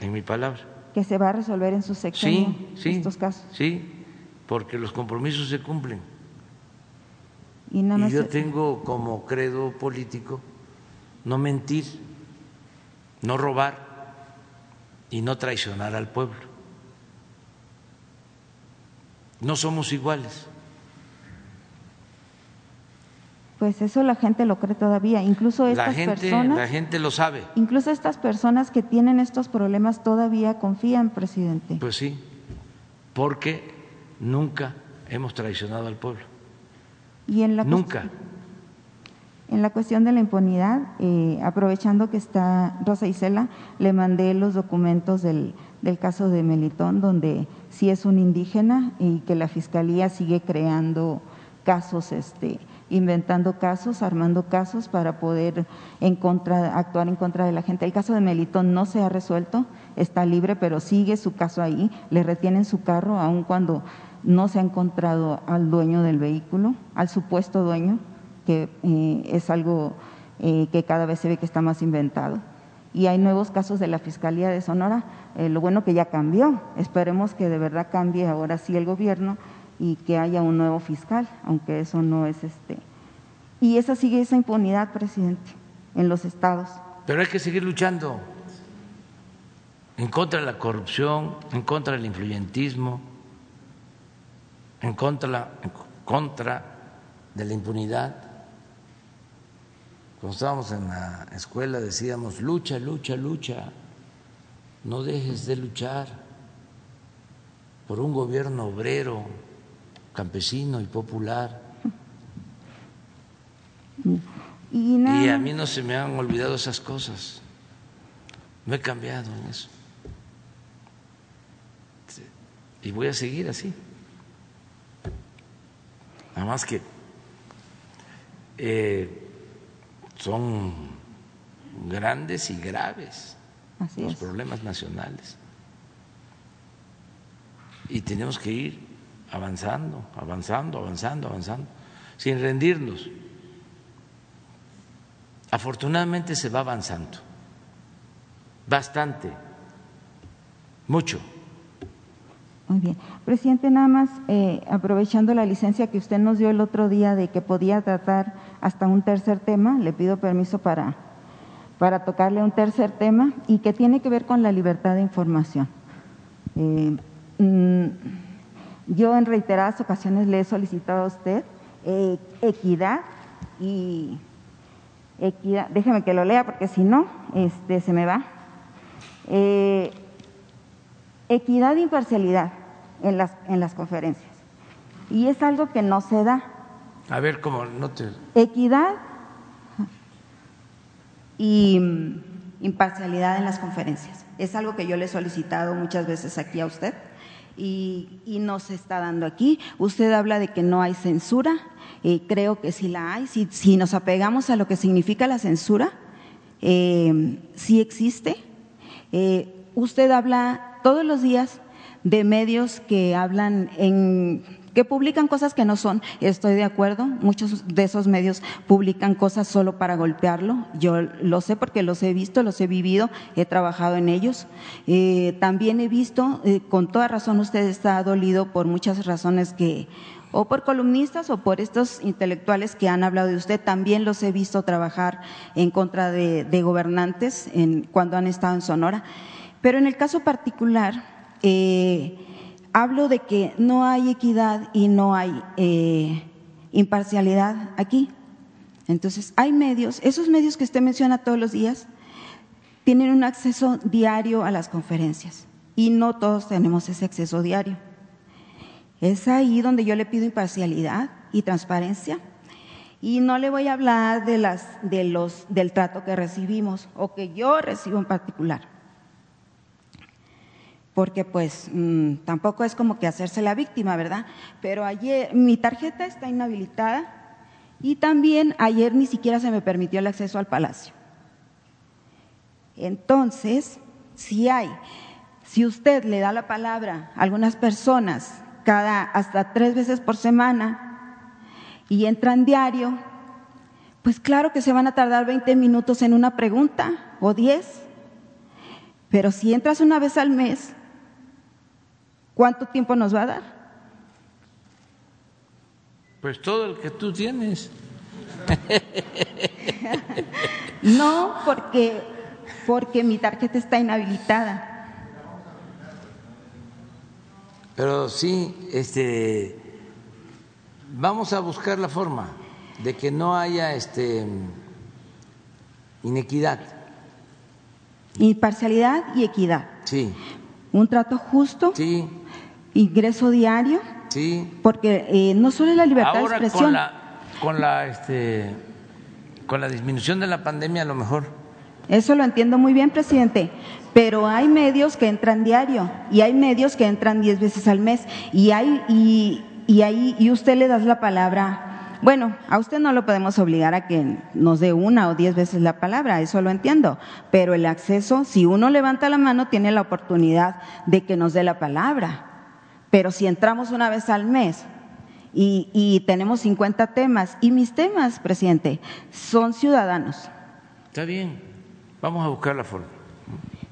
en mi palabra. Que se va a resolver en su sección sí, estos casos. Sí, porque los compromisos se cumplen. Y, nada más yo tengo como credo político no mentir, no robar y no traicionar al pueblo. No somos iguales. Pues eso la gente lo cree todavía, incluso estas la gente, personas. La gente lo sabe. Incluso estas personas que tienen estos problemas todavía confían, presidente. Pues sí, porque nunca hemos traicionado al pueblo. Y en la nunca. En la cuestión de la impunidad, eh, aprovechando que está Rosa Isela, le mandé los documentos del, del caso de Melitón, donde sí es un indígena y que la fiscalía sigue creando casos este, inventando casos, armando casos para poder en contra, actuar en contra de la gente. El caso de Melitón no se ha resuelto, está libre, pero sigue su caso ahí, le retienen su carro aun cuando no se ha encontrado al dueño del vehículo, al supuesto dueño, que eh, es algo eh, que cada vez se ve que está más inventado. Y hay nuevos casos de la Fiscalía de Sonora, eh, lo bueno que ya cambió, esperemos que de verdad cambie ahora sí el gobierno y que haya un nuevo fiscal, aunque eso no es este. Y esa sigue esa impunidad, presidente, en los estados. Pero hay que seguir luchando en contra de la corrupción, en contra del influyentismo, en contra, en contra de la impunidad. Cuando estábamos en la escuela decíamos, lucha, lucha, lucha, no dejes de luchar por un gobierno obrero, campesino y popular. Y, a mí no se me han olvidado esas cosas. No he cambiado en eso. Y voy a seguir así. Nada más que eh, son grandes y graves los problemas nacionales. Y tenemos que ir avanzando, avanzando, avanzando, avanzando, sin rendirnos. Afortunadamente se va avanzando, bastante, mucho. Muy bien. Presidente, nada más eh, aprovechando la licencia que usted nos dio el otro día de que podía tratar hasta un tercer tema, le pido permiso para, para tocarle un tercer tema y que tiene que ver con la libertad de información. Eh, mm, yo en reiteradas ocasiones le he solicitado a usted eh, equidad y equidad, déjeme que lo lea porque si no, este, se me va. Equidad e imparcialidad en las, en las conferencias. Y es algo que no se da. A ver, ¿cómo? No te... Equidad y mm, imparcialidad en las conferencias. Es algo que yo le he solicitado muchas veces aquí a usted y, no se está dando aquí. Usted habla de que no hay censura, eh, creo que sí la hay. Si, nos apegamos a lo que significa la censura, eh, sí existe. Eh, usted habla todos los días de medios que hablan en que publican cosas que no son, estoy de acuerdo, muchos de esos medios publican cosas solo para golpearlo, yo lo sé porque los he visto, los he vivido, he trabajado en ellos. Eh, también he visto, eh, con toda razón usted está dolido por muchas razones que o por columnistas o por estos intelectuales que han hablado de usted, también los he visto trabajar en contra de, gobernantes en, cuando han estado en Sonora. Pero en el caso particular, eh, hablo de que no hay equidad y no hay eh, imparcialidad aquí. Entonces, hay medios, esos medios que usted menciona todos los días, tienen un acceso diario a las conferencias y no todos tenemos ese acceso diario. Es ahí donde yo le pido imparcialidad y transparencia Y no le voy a hablar de las, de los, del trato que recibimos o que yo recibo en particular. Porque pues mm, tampoco es como que hacerse la víctima, ¿verdad? Pero ayer mi tarjeta está inhabilitada y también ayer ni siquiera se me permitió el acceso al palacio. Entonces, si hay, si usted le da la palabra a algunas personas cada hasta tres veces por semana, y entran diario, pues claro que se van a tardar 20 minutos en una pregunta o 10. Pero si entras una vez al mes, ¿cuánto tiempo nos va a dar? Pues todo el que tú tienes. no, porque, porque mi tarjeta está inhabilitada. Pero sí, este, vamos a buscar la forma de que no haya este inequidad. Imparcialidad y equidad. Sí. Un trato justo. Sí. Ingreso diario. Sí. Porque eh, no solo la libertad de expresión. Con la, con la, este, con la disminución de la pandemia, a lo mejor. Eso lo entiendo muy bien, presidente. Pero hay medios que entran diario y hay medios que entran diez veces al mes y hay y, y ahí y usted le das la palabra. Bueno, a usted no lo podemos obligar a que nos dé una o diez veces la palabra, eso lo entiendo, pero el acceso, si uno levanta la mano, tiene la oportunidad de que nos dé la palabra. Pero si entramos una vez al mes y, y tenemos 50 temas, y mis temas, presidente, son ciudadanos. Está bien, vamos a buscar la forma.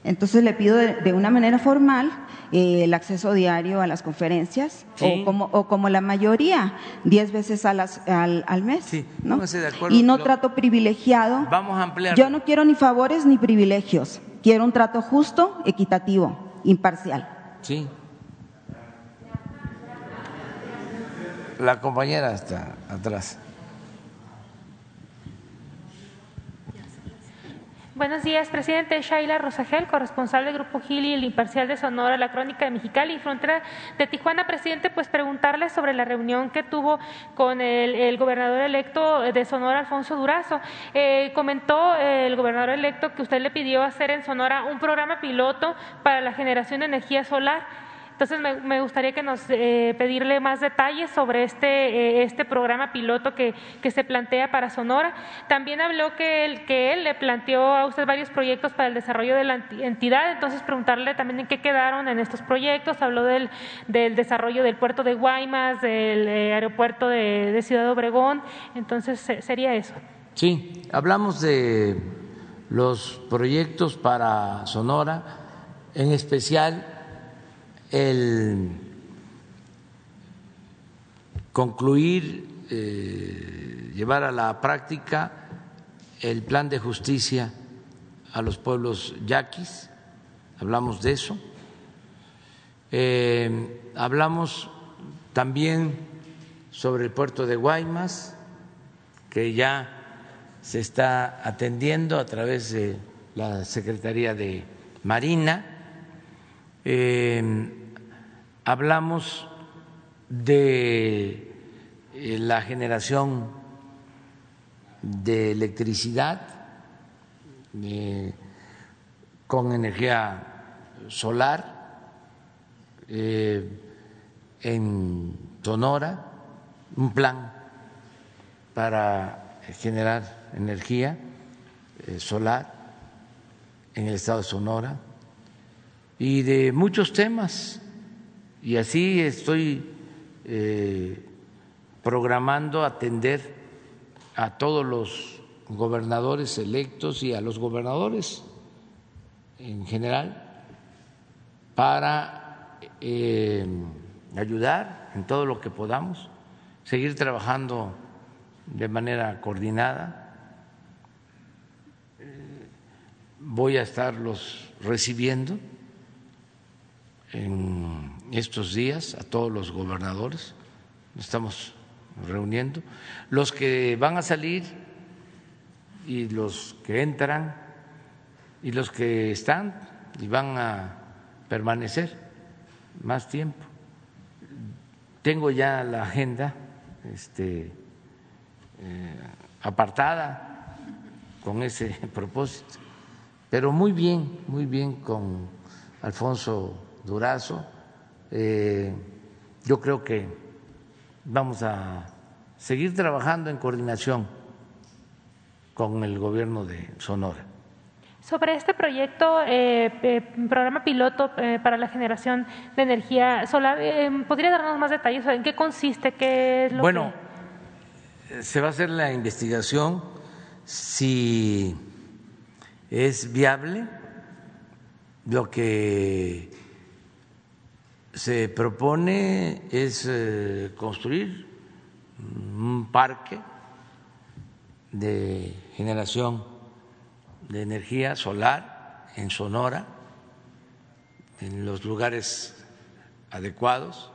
Entonces le pido de, una manera formal eh, el acceso diario a las conferencias o, como, o como la mayoría, diez veces a las, al, al, mes. Sí, ¿no? de acuerdo. Y no trato privilegiado. Vamos a ampliar. Yo no quiero ni favores ni privilegios. Quiero un trato justo, equitativo, imparcial. Sí. La compañera está atrás. Buenos días, presidente. Shaila Rosagel, corresponsal del Grupo Gili, el Imparcial de Sonora, la Crónica de Mexicali y Frontera de Tijuana. Presidente, pues preguntarle sobre la reunión que tuvo con el, gobernador electo de Sonora, Alfonso Durazo. Eh, comentó el gobernador electo que usted le pidió hacer en Sonora un programa piloto para la generación de energía solar. Entonces, me, gustaría que nos eh, pedirle más detalles sobre este, eh, este programa piloto que, que, se plantea para Sonora. También habló que él, que él le planteó a usted varios proyectos para el desarrollo de la entidad, entonces preguntarle también en qué quedaron en estos proyectos. Habló del, del desarrollo del puerto de Guaymas, del eh, aeropuerto de, de Ciudad Obregón, entonces sería eso. Sí, hablamos de los proyectos para Sonora, en especial el concluir, eh, llevar a la práctica el plan de justicia a los pueblos yaquis, hablamos de eso. Eh, hablamos también sobre el puerto de Guaymas, que ya se está atendiendo a través de la Secretaría de Marina. Eh, hablamos de eh, la generación de electricidad eh, con energía solar eh, en Sonora, un plan para generar energía solar en el estado de Sonora y de muchos temas y así estoy eh, programando atender a todos los gobernadores electos y a los gobernadores en general para eh, ayudar en todo lo que podamos, seguir trabajando de manera coordinada. Eh, voy a estarlos recibiendo en estos días a todos los gobernadores, estamos reuniendo, los que van a salir y los que entran y los que están y van a permanecer más tiempo. Tengo ya la agenda este, eh, apartada con ese propósito, pero muy bien, muy bien con Alfonso Durazo. Eh, yo creo que vamos a seguir trabajando en coordinación con el gobierno de Sonora. Sobre este proyecto, eh, eh, programa piloto eh, para la generación de energía solar, ¿podría darnos más detalles? ¿En qué consiste? ¿Qué es lo Bueno, se va a hacer la investigación si es viable lo que se propone es eh, construir un parque de generación de energía solar en Sonora, en los lugares adecuados,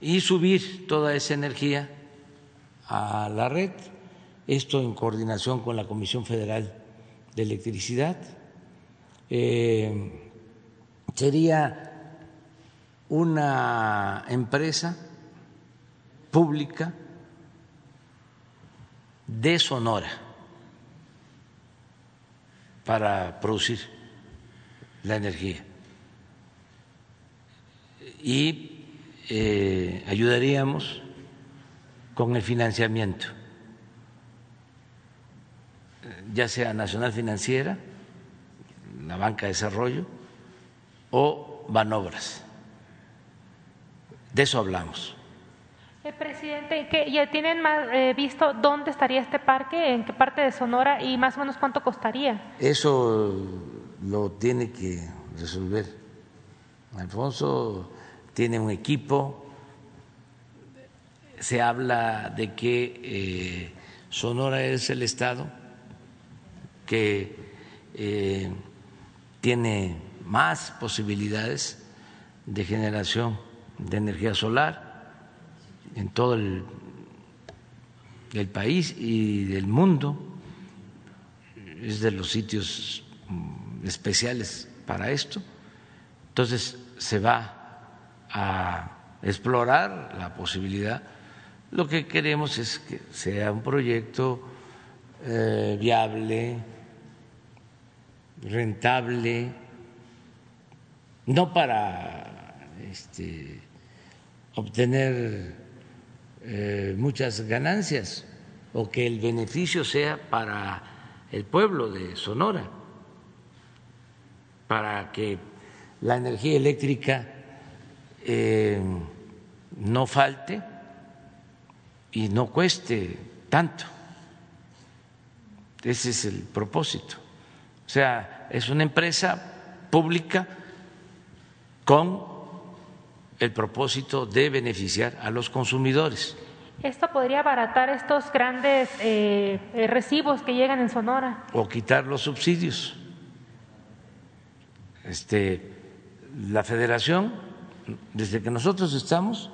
y subir toda esa energía a la red, esto en coordinación con la Comisión Federal de Electricidad. Eh, sería una empresa pública de Sonora para producir la energía y eh, ayudaríamos con el financiamiento, ya sea Nacional Financiera, la Banca de Desarrollo o Banobras. De eso hablamos. Eh, presidente, ¿qué- ¿ya tienen más, eh, visto dónde estaría este parque, en qué parte de Sonora y más o menos cuánto costaría? Eso lo tiene que resolver. Alfonso tiene un equipo, se habla de que eh, Sonora es el estado que eh, tiene más posibilidades de generación de energía solar en todo el, país y del mundo es de los sitios mm, especiales para esto. Entonces se va a explorar la posibilidad. Lo que queremos es que sea un proyecto eh, viable, rentable, no para este, obtener eh, muchas ganancias o que el beneficio sea para el pueblo de Sonora, para que la energía eléctrica eh, no falte y no cueste tanto. Ese es el propósito. O sea, es una empresa pública con el propósito de beneficiar a los consumidores. Esto podría abaratar estos grandes eh, eh, recibos que llegan en Sonora. o quitar los subsidios. Este, la federación, desde que nosotros estamos,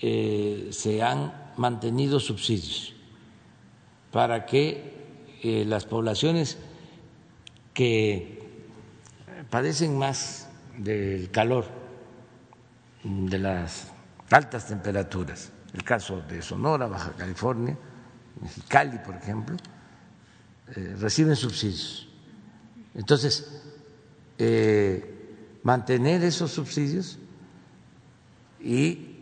eh, se han mantenido subsidios para que eh, las poblaciones que padecen más del calor, de las altas temperaturas, el caso de Sonora, Baja California, Mexicali, por ejemplo, eh, reciben subsidios. Entonces, eh, mantener esos subsidios y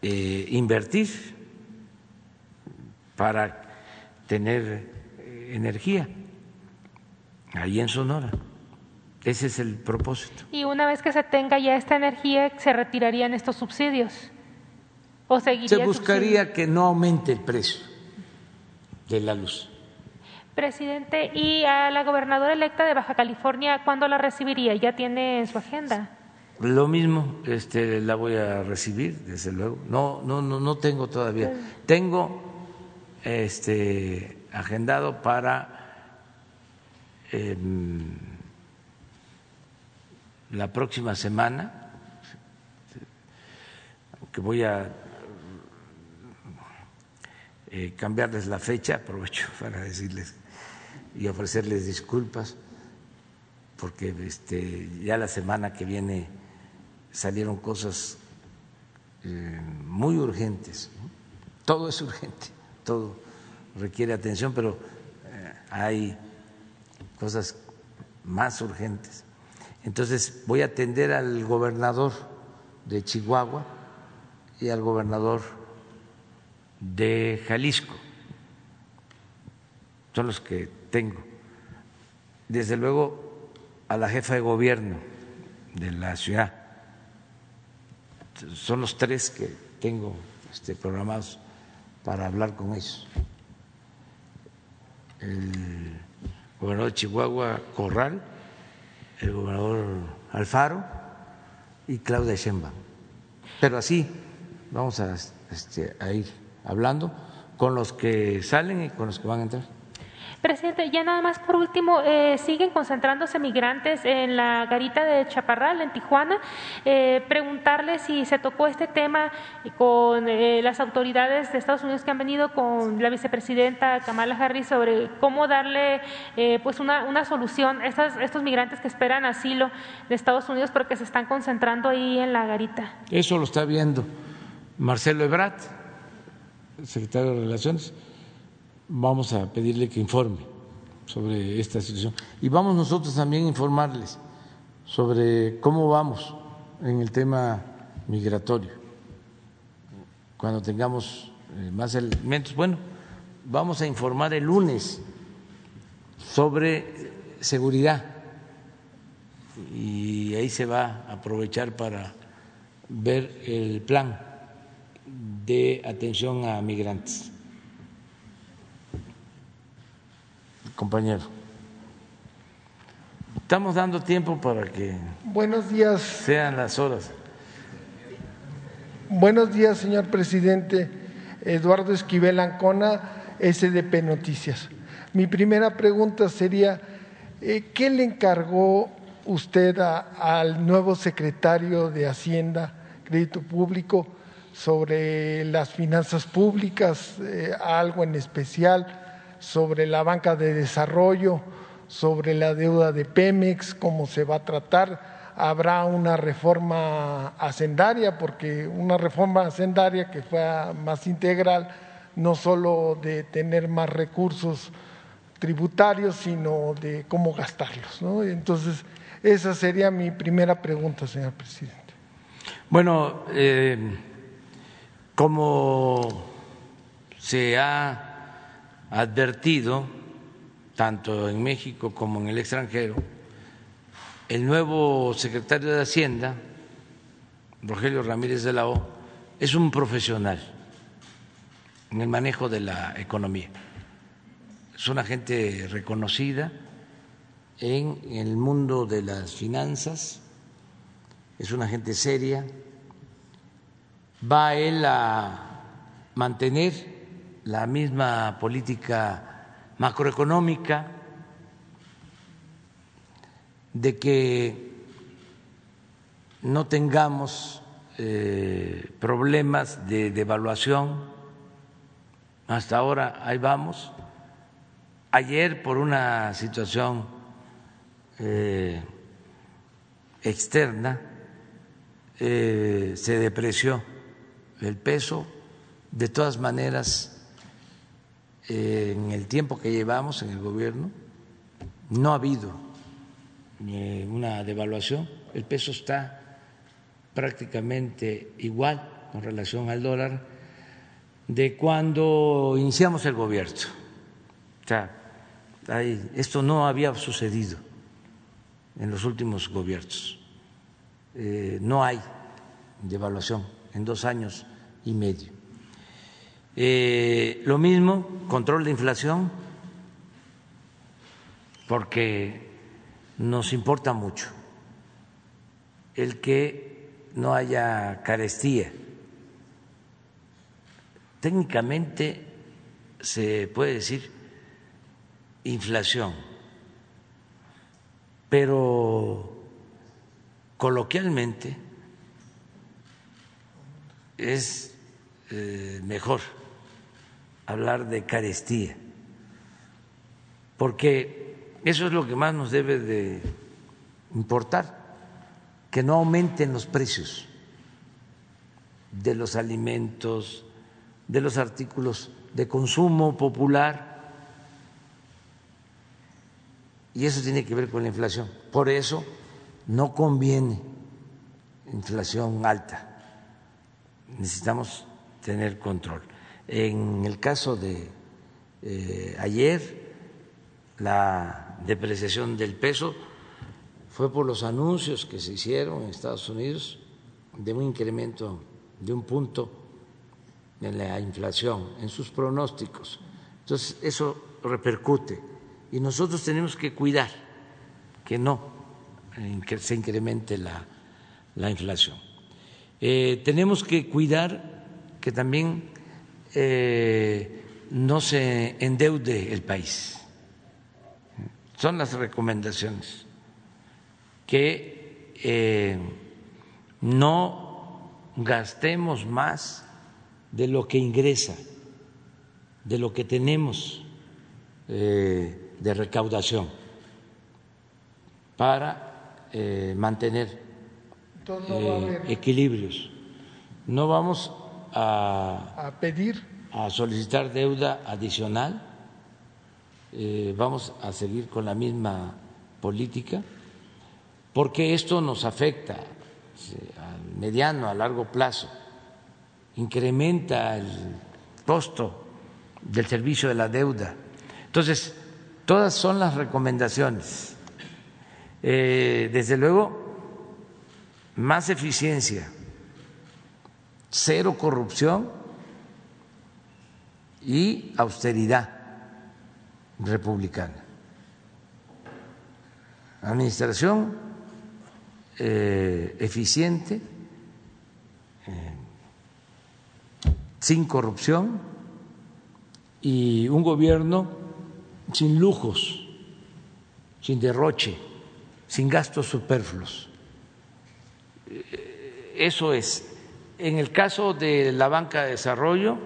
eh, invertir para tener energía ahí en Sonora. Ese es el propósito. Y una vez que se tenga ya esta energía, se retirarían estos subsidios. ¿O seguiría Se buscaría que no aumente el precio de la luz. Presidente, ¿y a la gobernadora electa de Baja California cuándo la recibiría? ¿Ya tiene en su agenda? Lo mismo, este, la voy a recibir, desde luego. No, no, no, no tengo todavía. Tengo, este, agendado para em, la próxima semana, que voy a eh, cambiarles la fecha, aprovecho para decirles y ofrecerles disculpas porque este, ya la semana que viene salieron cosas eh, muy urgentes todo es urgente, todo requiere atención, pero eh, hay cosas más urgentes. Entonces voy a atender al gobernador de Chihuahua y al gobernador de Jalisco. Son los que tengo. Desde luego a la jefa de gobierno de la ciudad. Son los tres que tengo este, programados para hablar con ellos. El gobernador de Chihuahua, Corral, el gobernador Alfaro y Claudia Sheinbaum. Pero así vamos a, este, a ir hablando con los que salen y con los que van a entrar. Presidente, ya nada más por último, eh, siguen concentrándose migrantes en la garita de Chaparral, en Tijuana. Eh, preguntarle si se tocó este tema con eh, las autoridades de Estados Unidos que han venido con la vicepresidenta Kamala Harris sobre cómo darle pues una, una solución a estas, estos migrantes que esperan asilo de Estados Unidos porque se están concentrando ahí en la garita. Eso lo está viendo Marcelo Ebrat, secretario de Relaciones vamos a pedirle que informe sobre esta situación. Y vamos nosotros también a informarles sobre cómo vamos en el tema migratorio. Cuando tengamos eh, más elementos, bueno, vamos a informar el lunes sobre seguridad y ahí se va a aprovechar para ver el plan de atención a migrantes. Compañero. Estamos dando tiempo para que Buenos días. sean las horas. Buenos días, señor presidente. Eduardo Esquivel Ancona, SDP Noticias. Mi primera pregunta sería, eh, ¿qué le encargó usted al nuevo secretario de Hacienda, Crédito Público, sobre las finanzas públicas, eh, algo en especial? Sobre la banca de desarrollo, sobre la deuda de Pemex, cómo se va a tratar. Habrá una reforma hacendaria, porque una reforma hacendaria que fuera más integral, no solo de tener más recursos tributarios, sino de cómo gastarlos. Entonces, esa sería mi primera pregunta, señor presidente. Bueno, eh, como se ha advertido, tanto en México como en el extranjero, el nuevo secretario de Hacienda, Rogelio Ramírez de la O, es un profesional en el manejo de la economía. Es una gente reconocida en el mundo de las finanzas, es una gente seria, va él a mantener la misma política macroeconómica, de que no tengamos eh, problemas de devaluación. Hasta ahora ahí vamos. Ayer por una situación eh, externa eh, se depreció el peso. De todas maneras, en el tiempo que llevamos en el gobierno no ha habido una devaluación, el peso está prácticamente igual con relación al dólar de cuando iniciamos el gobierno. O sea, esto no había sucedido en los últimos gobiernos. Eh, no hay devaluación en dos años y medio. Eh, lo mismo, control de inflación, porque nos importa mucho el que no haya carestía. Técnicamente se puede decir inflación, pero coloquialmente es eh, mejor hablar de carestía, porque eso es lo que más nos debe de importar, que no aumenten los precios de los alimentos, de los artículos de consumo popular. Y eso tiene que ver con la inflación. Por eso no conviene inflación alta. Necesitamos tener control. En el caso de eh, ayer, la depreciación del peso fue por los anuncios que se hicieron en Estados Unidos de un incremento de un punto en la inflación, en sus pronósticos. Entonces, eso repercute y nosotros tenemos que cuidar que no se incremente la, la inflación. Eh, tenemos que cuidar que también eh, no se endeude el país. Son las recomendaciones que eh, no gastemos más de lo que ingresa, de lo que tenemos de recaudación para mantener equilibrios. No vamos a, a pedir, a solicitar deuda adicional, eh, vamos a seguir con la misma política, porque esto nos afecta a mediano, a largo plazo, incrementa el costo del servicio de la deuda. Entonces, todas son las recomendaciones. Eh, desde luego, más eficiencia, cero corrupción y austeridad republicana. Administración eh, eficiente, eh, sin corrupción y un gobierno sin lujos, sin derroche, sin gastos superfluos. Eso es. En el caso de la banca de desarrollo,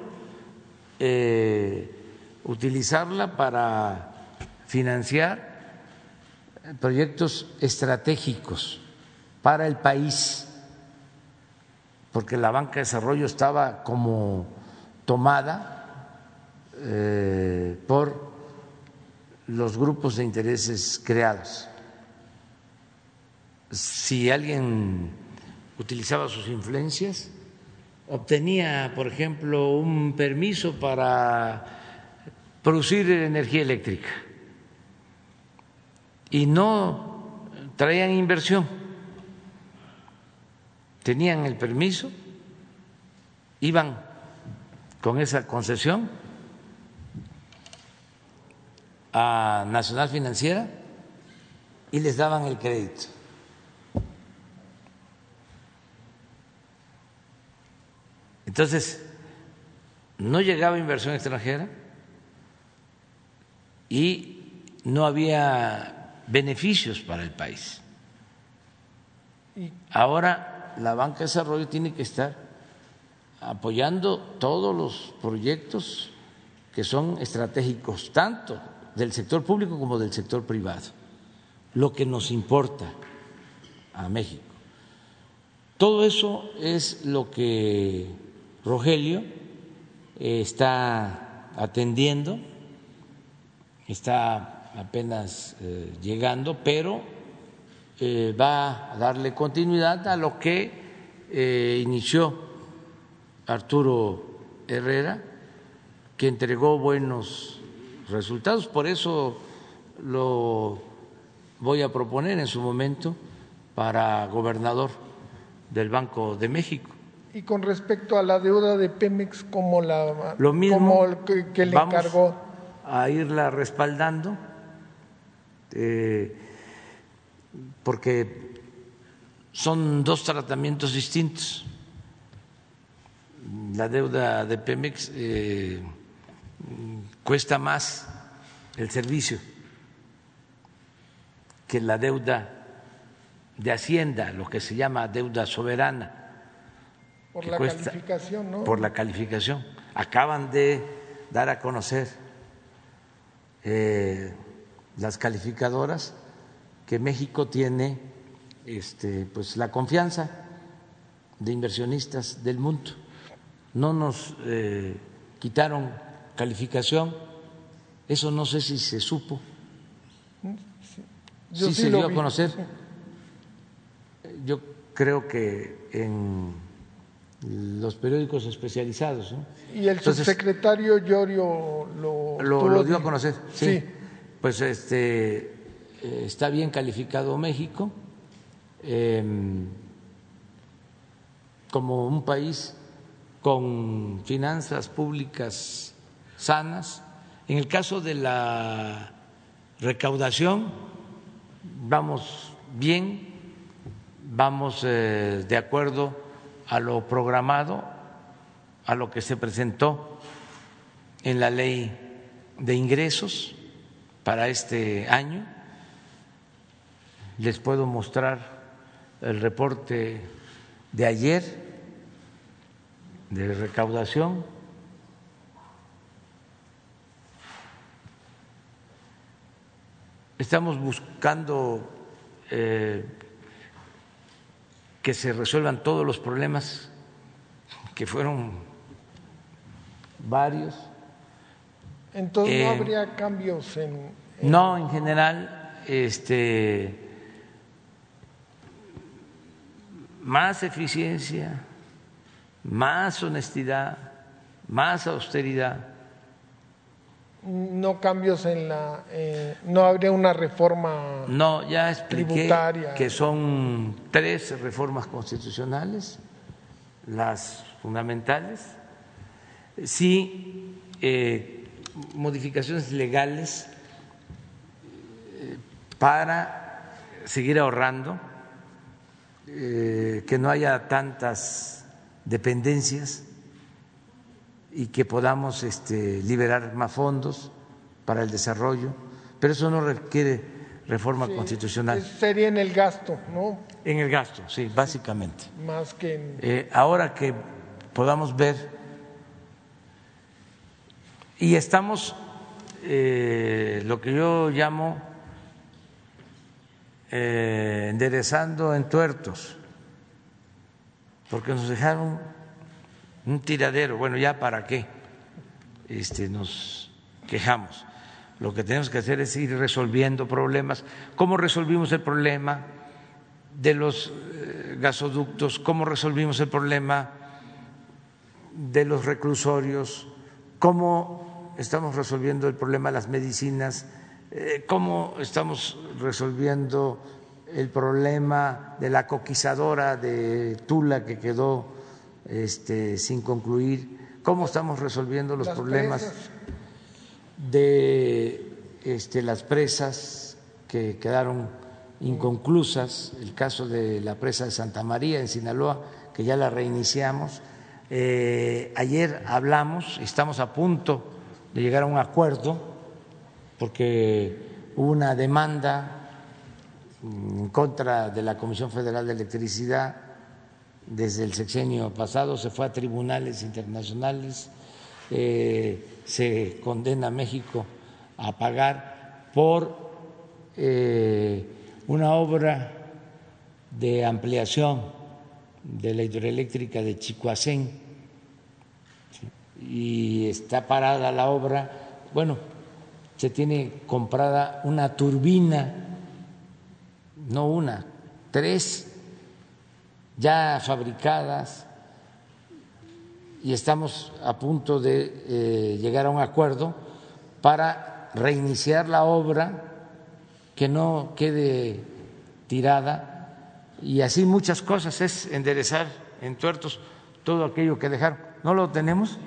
eh, utilizarla para financiar proyectos estratégicos para el país, porque la banca de desarrollo estaba como tomada eh, por los grupos de intereses creados. Si alguien utilizaba sus influencias, obtenía, por ejemplo, un permiso para producir energía eléctrica y no traían inversión, tenían el permiso, iban con esa concesión a Nacional Financiera y les daban el crédito. Entonces, no llegaba inversión extranjera y no había beneficios para el país. Ahora la banca de desarrollo tiene que estar apoyando todos los proyectos que son estratégicos, tanto del sector público como del sector privado, lo que nos importa a México. Todo eso es lo que Rogelio eh, está atendiendo, está apenas eh, llegando, pero eh, va a darle continuidad a lo que inició Arturo Herrera, que entregó buenos resultados, por eso lo voy a proponer en su momento para gobernador del Banco de México y con respecto a la deuda de Pemex, como la Lo mismo, que, le encargó? A irla respaldando, eh, porque son dos tratamientos distintos. La deuda de Pemex eh, cuesta más el servicio que la deuda de Hacienda, lo que se llama deuda soberana por la calificación, ¿no? Por la calificación. Acaban de dar a conocer eh, las calificadoras que México tiene este, pues, la confianza de inversionistas del mundo. No nos eh, quitaron calificación, eso no sé si se supo, Yo sí, sí se dio a conocer. Yo creo que en los periódicos especializados, ¿no? Y el Entonces, subsecretario Llorio lo, lo, dio a conocer, sí. Sí. Pues este eh, está bien calificado México em, como un país con finanzas públicas sanas. En el caso de la recaudación, vamos bien, vamos eh, de acuerdo a lo programado, a lo que se presentó en la ley de ingresos para este año. Les puedo mostrar el reporte de ayer de recaudación. Estamos buscando eh, que se resuelvan todos los problemas que fueron varios. Entonces Eh, no habría cambios en, en- No, en general, este, más eficiencia, más honestidad, más austeridad. No cambios en la eh, no habría una reforma No, ya expliqué Tributaria. que son tres reformas constitucionales, las fundamentales, sí eh, modificaciones legales eh, para seguir ahorrando, eh, que no haya tantas dependencias y que podamos este, liberar más fondos para el desarrollo, pero eso no requiere reforma constitucional. Es- sería en el gasto, ¿no? En el gasto, sí, básicamente. Más que en Eh, ahora que podamos ver, y estamos eh, lo que yo llamo eh, enderezando en tuertos, porque nos dejaron un tiradero. Bueno, ya para qué este, nos quejamos. Lo que tenemos que hacer es ir resolviendo problemas. ¿Cómo resolvimos el problema de los eh, gasoductos? ¿Cómo resolvimos el problema de los reclusorios? ¿Cómo estamos resolviendo el problema de las medicinas? Eh, ¿Cómo estamos resolviendo el problema de la coquizadora de Tula que quedó este, sin concluir? ¿Cómo estamos resolviendo los las problemas? presas. de este, las presas que quedaron inconclusas, el caso de la presa de Santa María en Sinaloa, que ya la reiniciamos. Eh, ayer hablamos, estamos a punto de llegar a un acuerdo, porque hubo una demanda en contra de la Comisión Federal de Electricidad desde el sexenio pasado, se fue a tribunales internacionales, eh, se condena a México a pagar por eh, una obra de ampliación de la hidroeléctrica de Chicoacén y está parada la obra. Bueno, se tiene comprada una turbina, no una, tres ya fabricadas y estamos a punto de eh, llegar a un acuerdo para reiniciar la obra, que no quede tirada y así muchas cosas, es enderezar en tuertos todo aquello que dejaron. ¿No lo tenemos?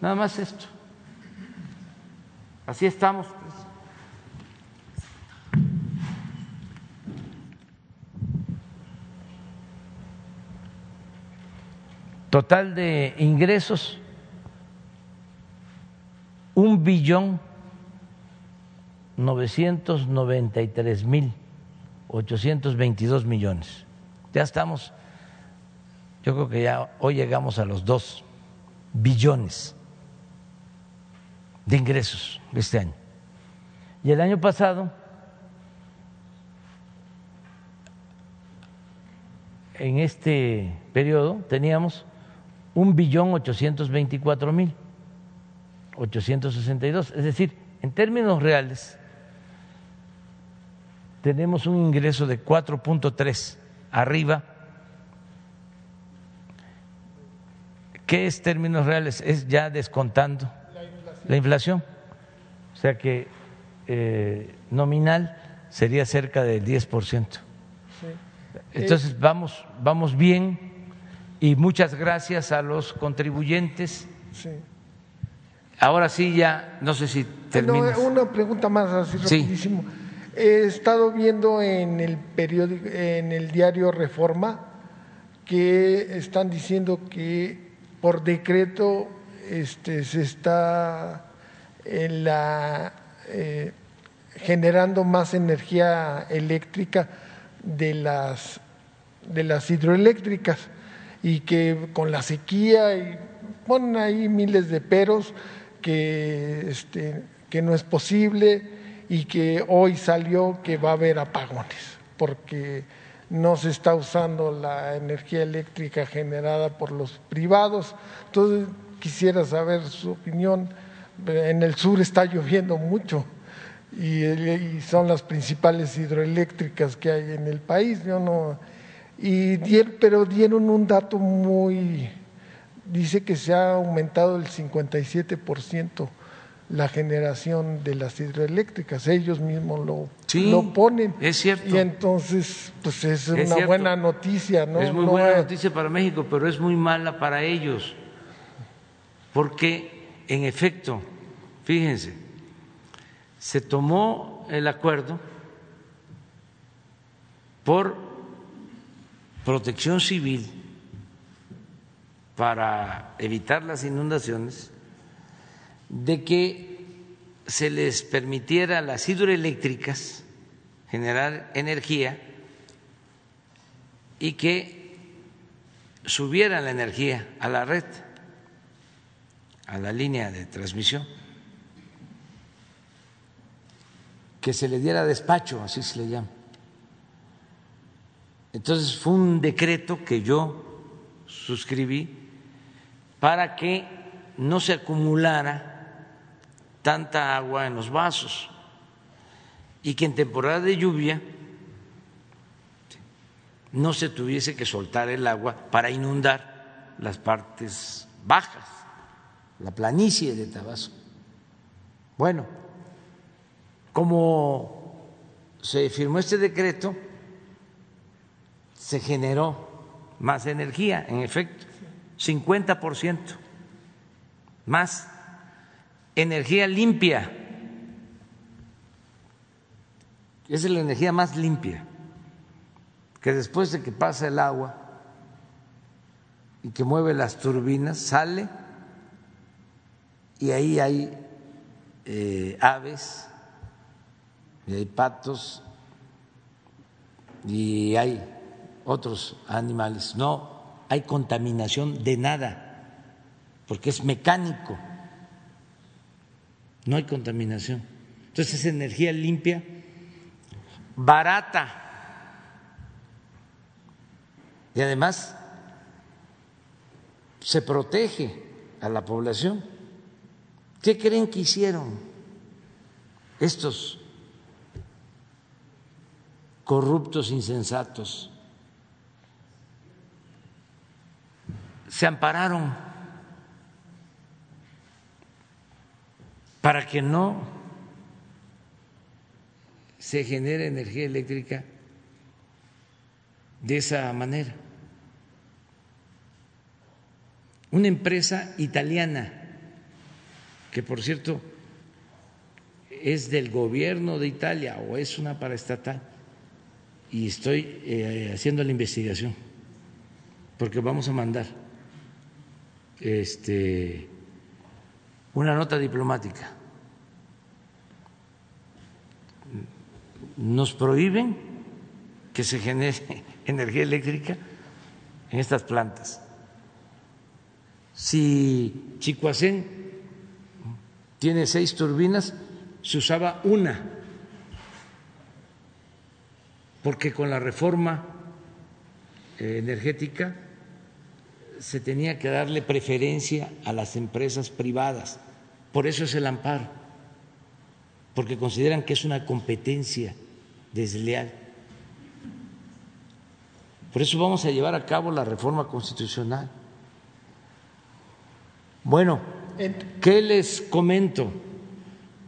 Nada más esto. Así estamos. Total de ingresos, un billón novecientos noventa y tres mil ochocientos veintidós millones. Ya estamos, yo creo que ya hoy llegamos a los dos billones de ingresos este año. Y el año pasado, en este periodo, teníamos un billón ochocientos veinticuatro mil. 862. Es decir, en términos reales, tenemos un ingreso de 4.3 arriba. ¿Qué es términos reales? Es ya descontando la inflación. O sea que eh, nominal sería cerca del 10%. Entonces vamos, vamos bien y muchas gracias a los contribuyentes. Ahora sí ya, no sé si terminas. una pregunta más así rapidísimo. He estado viendo en el periódico, en el diario Reforma, que están diciendo que por decreto este, se está en la, eh, generando más energía eléctrica de las, de las hidroeléctricas y que con la sequía y ponen ahí miles de peros que, este, que no es posible y que hoy salió que va a haber apagones, porque no se está usando la energía eléctrica generada por los privados. Entonces, quisiera saber su opinión. En el sur está lloviendo mucho y, son las principales hidroeléctricas que hay en el país. Yo no, y pero dieron un dato muy, dice que se ha aumentado el 57% la generación de las hidroeléctricas, ellos mismos lo, lo ponen. Es cierto. Y entonces, pues es, una buena noticia, ¿no? Es muy buena noticia para México, pero es muy mala para ellos, porque en efecto, fíjense, se tomó el acuerdo por protección civil para evitar las inundaciones de que se les permitiera a las hidroeléctricas generar energía y que subieran la energía a la red, a la línea de transmisión, que se le diera despacho, así se le llama. Entonces fue un decreto que yo suscribí para que no se acumulara tanta agua en los vasos y que en temporada de lluvia no se tuviese que soltar el agua para inundar las partes bajas, la planicie de Tabasco. Bueno, como se firmó este decreto, se generó más energía, en efecto, 50% más energía limpia. es la energía más limpia, que después de que pasa el agua y que mueve las turbinas, sale y ahí hay eh, aves, y hay patos y hay otros animales. No hay contaminación de nada, porque es mecánico no hay contaminación. Entonces es energía limpia, barata y además se protege a la población. ¿Qué creen que hicieron estos corruptos insensatos? Se ampararon para que no se genere energía eléctrica de esa manera. Una empresa italiana, que por cierto es del gobierno de Italia o es una paraestatal, y estoy eh, haciendo la investigación, porque vamos a mandar este una nota diplomática. Nos prohíben que se genere energía eléctrica en estas plantas. Si Chicoacén tiene seis turbinas, se usaba una, porque con la reforma eh, energética se tenía que darle preferencia a las empresas privadas Por eso es el amparo, porque consideran que es una competencia desleal. Por eso vamos a llevar a cabo la reforma constitucional. Bueno, ¿qué les comento?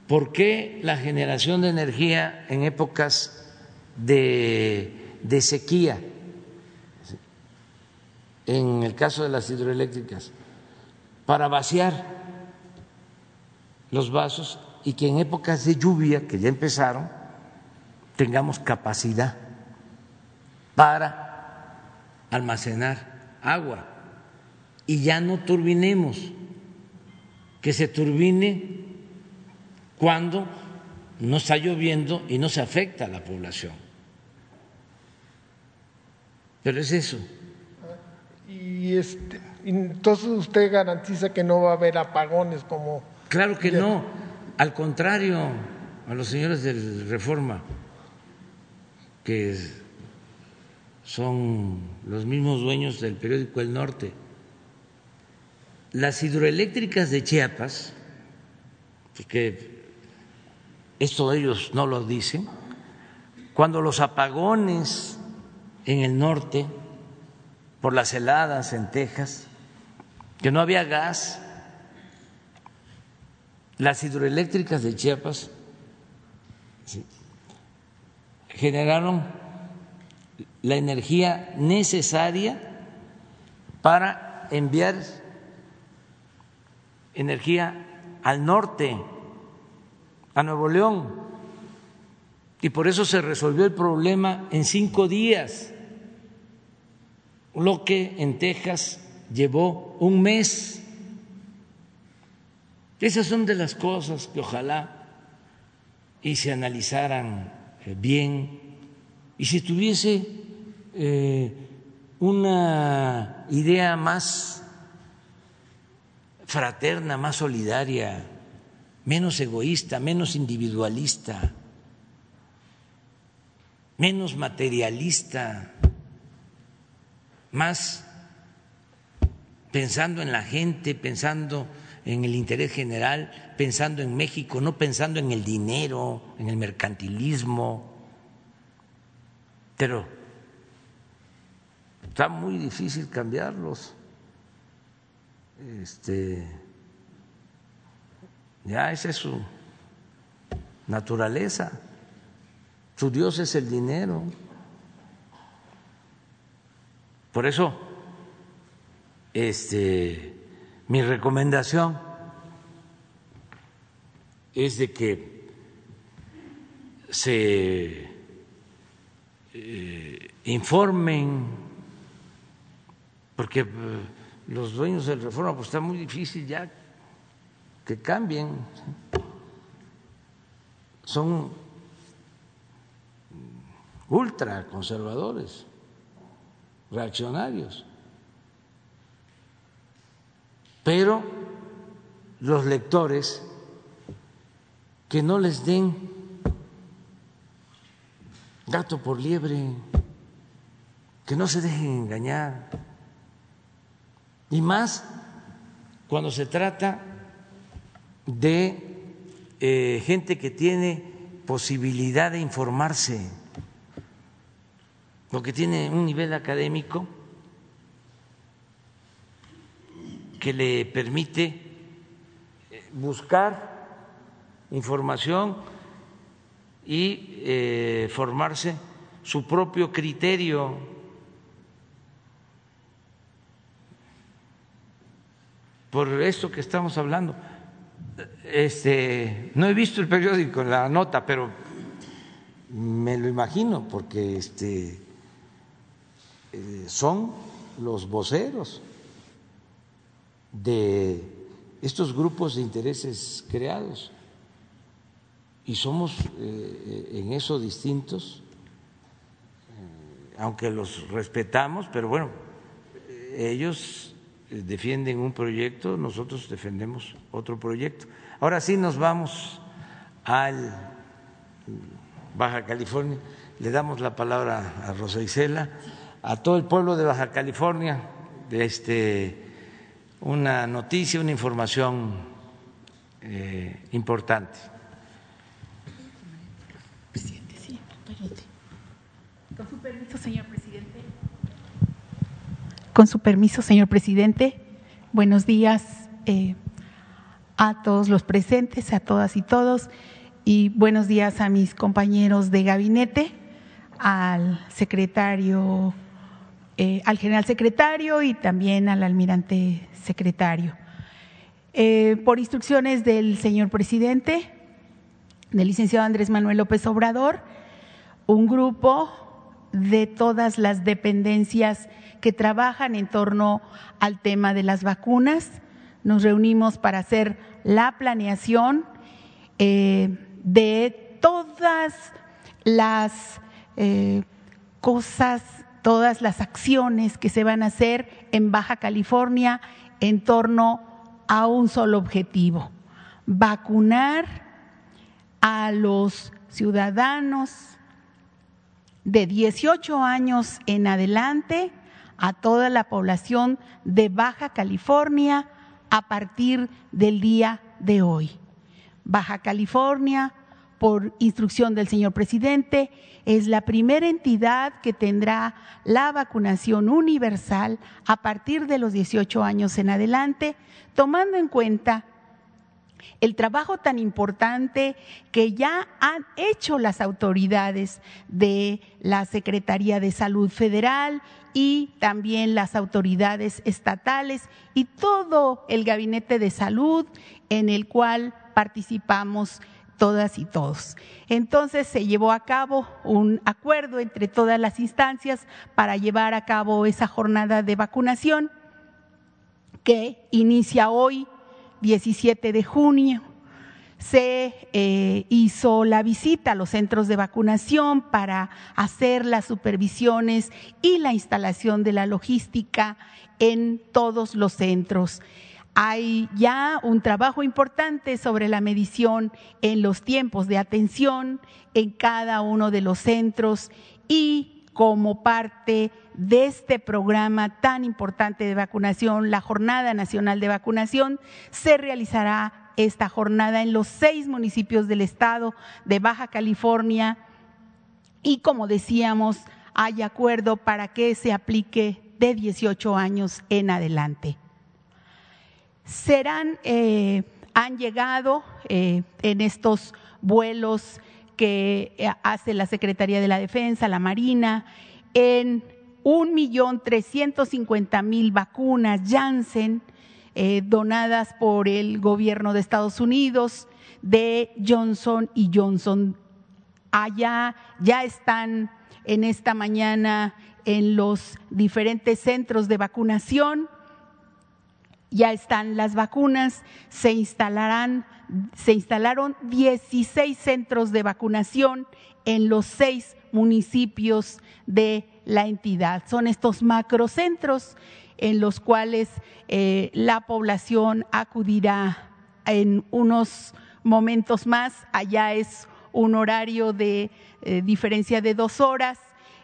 ¿Por qué la generación de energía en épocas de, de sequía, en el caso de las hidroeléctricas, para vaciar los vasos y que en épocas de lluvia, que ya empezaron, tengamos capacidad para almacenar agua y ya no turbinemos, que se turbine cuando no está lloviendo y no se afecta a la población. Pero es eso. Y este, entonces usted garantiza que no va a haber apagones como... Claro que no, al contrario, a los señores del Reforma, que son los mismos dueños del periódico El Norte, las hidroeléctricas de Chiapas, porque esto ellos no lo dicen, cuando los apagones en el norte, por las heladas en Texas, que no había gas, las hidroeléctricas de Chiapas generaron la energía necesaria para enviar energía al norte a Nuevo León. Y por eso se resolvió el problema en cinco días, lo que en Texas llevó un mes. Esas son de las cosas que ojalá y se analizaran eh, bien y si tuviese eh, una idea más fraterna, más solidaria, menos egoísta, menos individualista, menos materialista, más pensando en la gente, pensando en el interés general, pensando en México, no pensando en el dinero, en el mercantilismo. Pero está muy difícil cambiarlos. Este ya esa es su naturaleza. Su Dios es el dinero. Por eso, este, mi recomendación es de que se eh, informen, porque eh, los dueños del reforma pues está muy difícil ya que cambien. Son ultra conservadores, reaccionarios. Pero los lectores que no les den gato por liebre, que no se dejen engañar. Y más cuando se trata de eh, gente que tiene posibilidad de informarse o que tiene un nivel académico que le permite eh, buscar información y eh, formarse su propio criterio. Por esto que estamos hablando este, no he visto el periódico, la nota, pero me lo imagino porque este, son los voceros de estos grupos de intereses creados y somos eh, en eso distintos, eh, aunque los respetamos, pero bueno, ellos defienden un proyecto, nosotros defendemos otro proyecto. Ahora sí nos vamos al Baja California. Le damos la palabra a Rosa Isela, a todo el pueblo de Baja California, de este, una noticia, una información eh, importante. Con su permiso, señor presidente. Con su permiso, señor presidente. Buenos días eh, a todos los presentes, a todas y todos, y buenos días a mis compañeros de gabinete, al secretario, eh, al general secretario y también al almirante secretario. Eh, por instrucciones del señor presidente, del licenciado Andrés Manuel López Obrador, un grupo de todas las dependencias que trabajan en torno al tema de las vacunas. Nos reunimos para hacer la planeación eh, de todas las cosas, todas las acciones que se van a hacer en Baja California en torno a un solo objetivo, vacunar a los ciudadanos de 18 años en adelante a toda la población de Baja California a partir del día de hoy. Baja California, por instrucción del señor presidente, es la primera entidad que tendrá la vacunación universal a partir de los 18 años en adelante, tomando en cuenta el trabajo tan importante que ya han hecho las autoridades de la Secretaría de Salud Federal y también las autoridades estatales y todo el gabinete de salud en el cual participamos todas y todos. Entonces se llevó a cabo un acuerdo entre todas las instancias para llevar a cabo esa jornada de vacunación que inicia hoy 17 de junio se eh, hizo la visita a los centros de vacunación para hacer las supervisiones y la instalación de la logística en todos los centros. Hay ya un trabajo importante sobre la medición en los tiempos de atención en cada uno de los centros y como parte de este programa tan importante de vacunación, la Jornada Nacional de Vacunación, se realizará esta jornada en los seis municipios del estado de Baja California y como decíamos, hay acuerdo para que se aplique de 18 años en adelante. Serán, eh, han llegado eh, en estos vuelos que eh, hace la Secretaría de la Defensa, la Marina, en un millón trescientos cincuenta mil vacunas Janssen eh, donadas por el gobierno de Estados Unidos de Johnson y Johnson. Allá ya están en esta mañana en los diferentes centros de vacunación ya están las vacunas, se instalarán, se instalaron 16 centros de vacunación en los seis municipios de la entidad. Son estos macrocentros en los cuales eh, la población acudirá en unos momentos más. Allá es un horario de eh, diferencia de dos horas,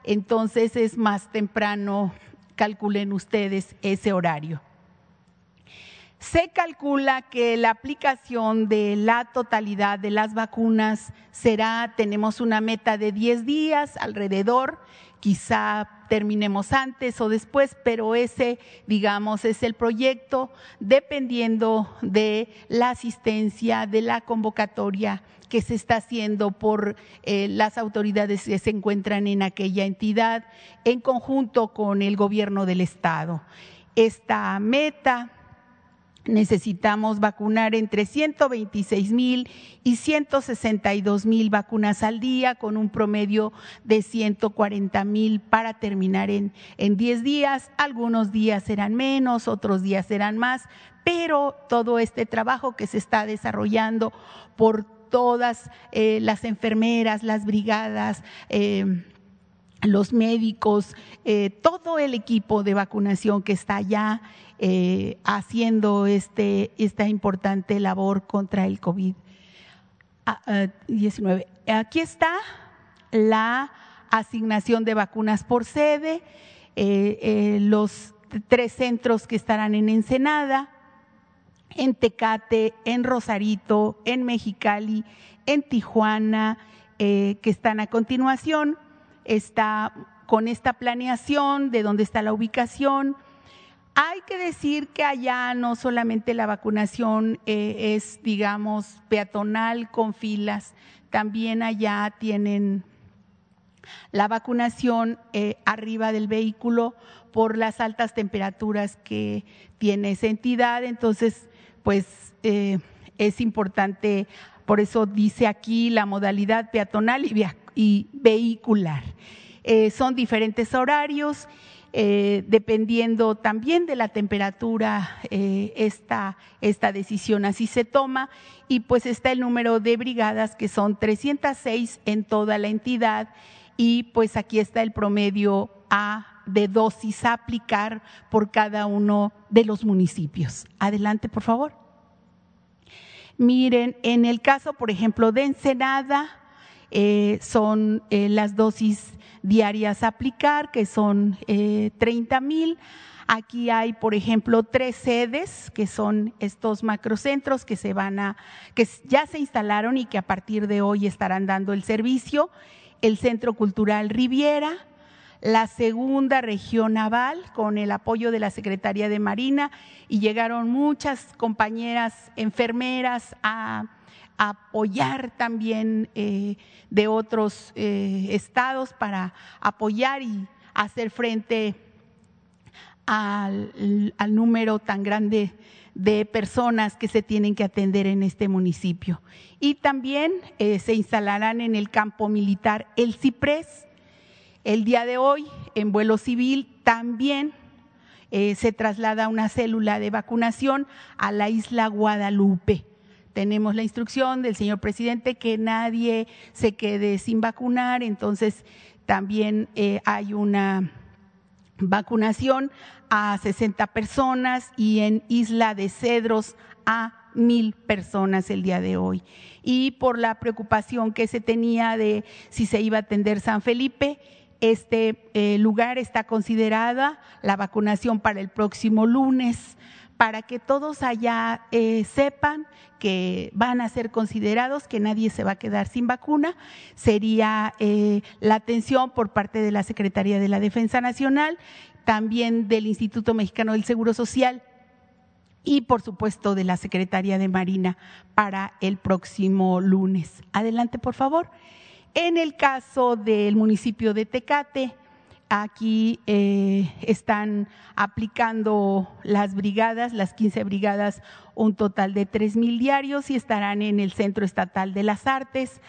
entonces es más temprano, calculen ustedes ese horario. Se calcula que la aplicación de la totalidad de las vacunas será, tenemos una meta de 10 días alrededor, quizá terminemos antes o después, pero ese, digamos, es el proyecto dependiendo de la asistencia, de la convocatoria que se está haciendo por eh, las autoridades que se encuentran en aquella entidad en conjunto con el gobierno del Estado. Esta meta necesitamos vacunar entre 126 mil y 162 mil vacunas al día con un promedio de 140 mil para terminar en, en 10 días. Algunos días serán menos, otros días serán más, pero todo este trabajo que se está desarrollando por todas eh, las enfermeras, las brigadas, eh, los médicos, eh, todo el equipo de vacunación que está allá eh, haciendo este, esta importante labor contra el COVID-19. Ah, Aquí está la asignación de vacunas por sede, eh, los tres centros que estarán en Ensenada, en Tecate, en Rosarito, en Mexicali, en Tijuana, eh, que están a continuación. Está con esta planeación de dónde está la ubicación. Hay que decir que allá no solamente la vacunación eh, es, digamos, peatonal con filas, también allá tienen la vacunación eh, arriba del vehículo por las altas temperaturas que tiene esa entidad. Entonces, pues eh, es importante, por eso dice aquí la modalidad peatonal y, vehicular. Eh, son diferentes horarios. Dependiendo también de la temperatura, esta, esta decisión así se toma y pues está el número de brigadas que son 306 en toda la entidad y pues aquí está el promedio A de dosis a aplicar por cada uno de los municipios. Adelante, por favor. Miren, en el caso, por ejemplo, de Ensenada, eh, son eh, las dosis diarias a aplicar, que son eh, 30 mil. Aquí hay, por ejemplo, tres sedes, que son estos macrocentros que se van a, que ya se instalaron y que a partir de hoy estarán dando el servicio el Centro Cultural Riviera, la segunda región naval con el apoyo de la Secretaría de Marina y llegaron muchas compañeras enfermeras a, apoyar también eh, de otros eh, estados para apoyar y hacer frente al, número tan grande de personas que se tienen que atender en este municipio. Y también eh, se instalarán en el campo militar el Ciprés. El día de hoy, en vuelo civil, también se traslada una célula de vacunación a la isla Guadalupe. Tenemos la instrucción del señor presidente que nadie se quede sin vacunar, entonces también eh, hay una vacunación a 60 personas y en Isla de Cedros a mil personas el día de hoy. Y por la preocupación que se tenía de si se iba a atender San Felipe, este eh, lugar está considerada la vacunación para el próximo lunes, para que todos allá eh, sepan que van a ser considerados, que nadie se va a quedar sin vacuna. Sería eh, la atención por parte de la Secretaría de la Defensa Nacional también del Instituto Mexicano del Seguro Social y por supuesto de la Secretaría de Marina para el próximo lunes. Adelante, por favor. En el caso del municipio de Tecate, aquí eh, están aplicando las brigadas, las 15 brigadas, un total de tres mil diarios y estarán en el Centro Estatal de las Artes.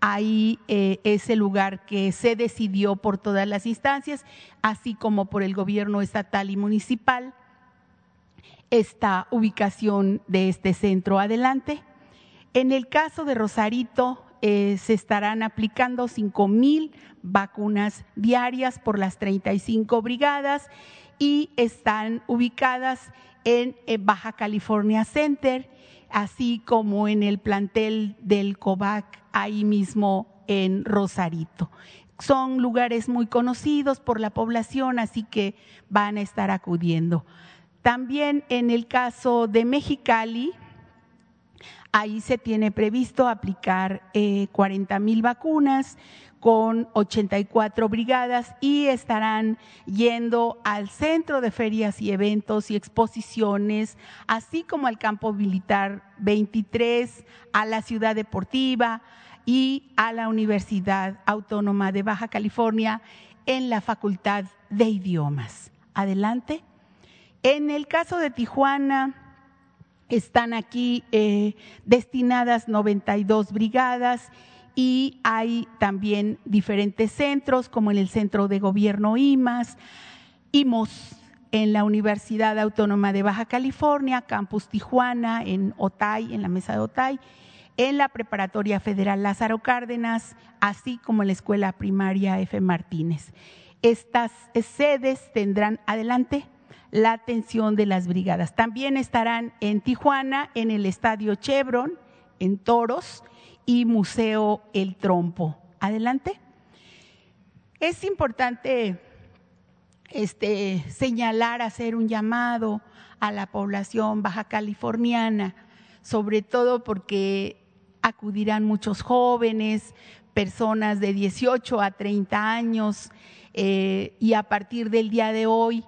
Ahí eh, es el lugar que se decidió por todas las instancias, así como por el gobierno estatal y municipal, esta ubicación de este centro. Adelante. En el caso de Rosarito, eh, se estarán aplicando cinco mil vacunas diarias por las 35 brigadas y están ubicadas en eh, Baja California Center, así como en el plantel del COVAC ahí mismo en Rosarito. Son lugares muy conocidos por la población, así que van a estar acudiendo. También en el caso de Mexicali, ahí se tiene previsto aplicar 40 eh, mil vacunas con 84 brigadas y estarán yendo al centro de ferias y eventos y exposiciones, así como al campo militar 23, a la ciudad deportiva y a la Universidad Autónoma de Baja California en la Facultad de Idiomas. Adelante. En el caso de Tijuana, están aquí eh, destinadas 92 brigadas y hay también diferentes centros, como en el Centro de Gobierno IMAS, IMOS, en la Universidad Autónoma de Baja California, Campus Tijuana, en Otay, en la mesa de Otay, en la Preparatoria Federal Lázaro Cárdenas, así como en la Escuela Primaria F. Martínez. Estas sedes tendrán adelante la atención de las brigadas. También estarán en Tijuana, en el Estadio Chevron, en Toros, y Museo El Trompo. Adelante. Es importante este, señalar, hacer un llamado a la población baja californiana, sobre todo porque acudirán muchos jóvenes, personas de 18 a 30 años, eh, y a partir del día de hoy,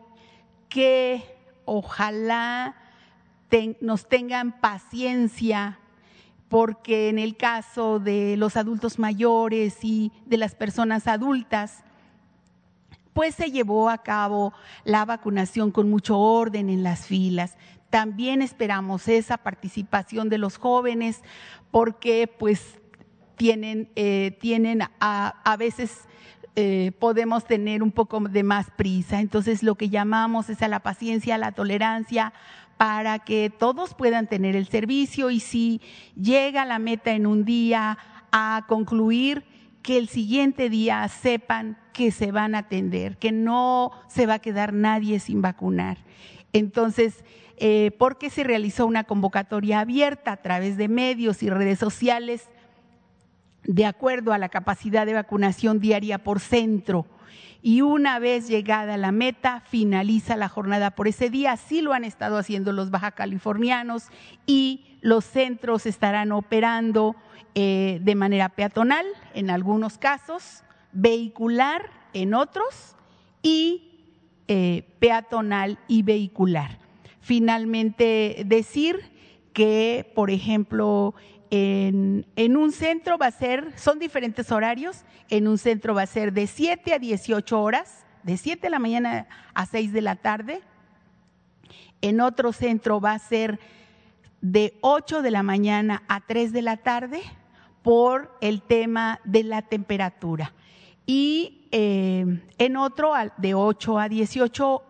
que ojalá nos tengan paciencia, porque en el caso de los adultos mayores y de las personas adultas, pues se llevó a cabo la vacunación con mucho orden en las filas. También esperamos esa participación de los jóvenes porque pues tienen, eh, tienen a, veces eh, podemos tener un poco de más prisa. Entonces lo que llamamos es a la paciencia, a la tolerancia para que todos puedan tener el servicio y si llega la meta en un día a concluir, que el siguiente día sepan que se van a atender, que no se va a quedar nadie sin vacunar. Entonces, eh, porque se realizó una convocatoria abierta a través de medios y redes sociales de acuerdo a la capacidad de vacunación diaria por centro. Y una vez llegada la meta, finaliza la jornada por ese día. Así lo han estado haciendo los baja californianos y los centros estarán operando eh, de manera peatonal en algunos casos, vehicular en otros y eh, peatonal y vehicular. Finalmente, decir que, por ejemplo, en, en, un centro va a ser, son diferentes horarios, en un centro va a ser de 7 a 18 horas, de 7 de la mañana a 6 de la tarde, en otro centro va a ser de 8 de la mañana a 3 de la tarde, por el tema de la temperatura. Y eh, en otro, de 8 a 18,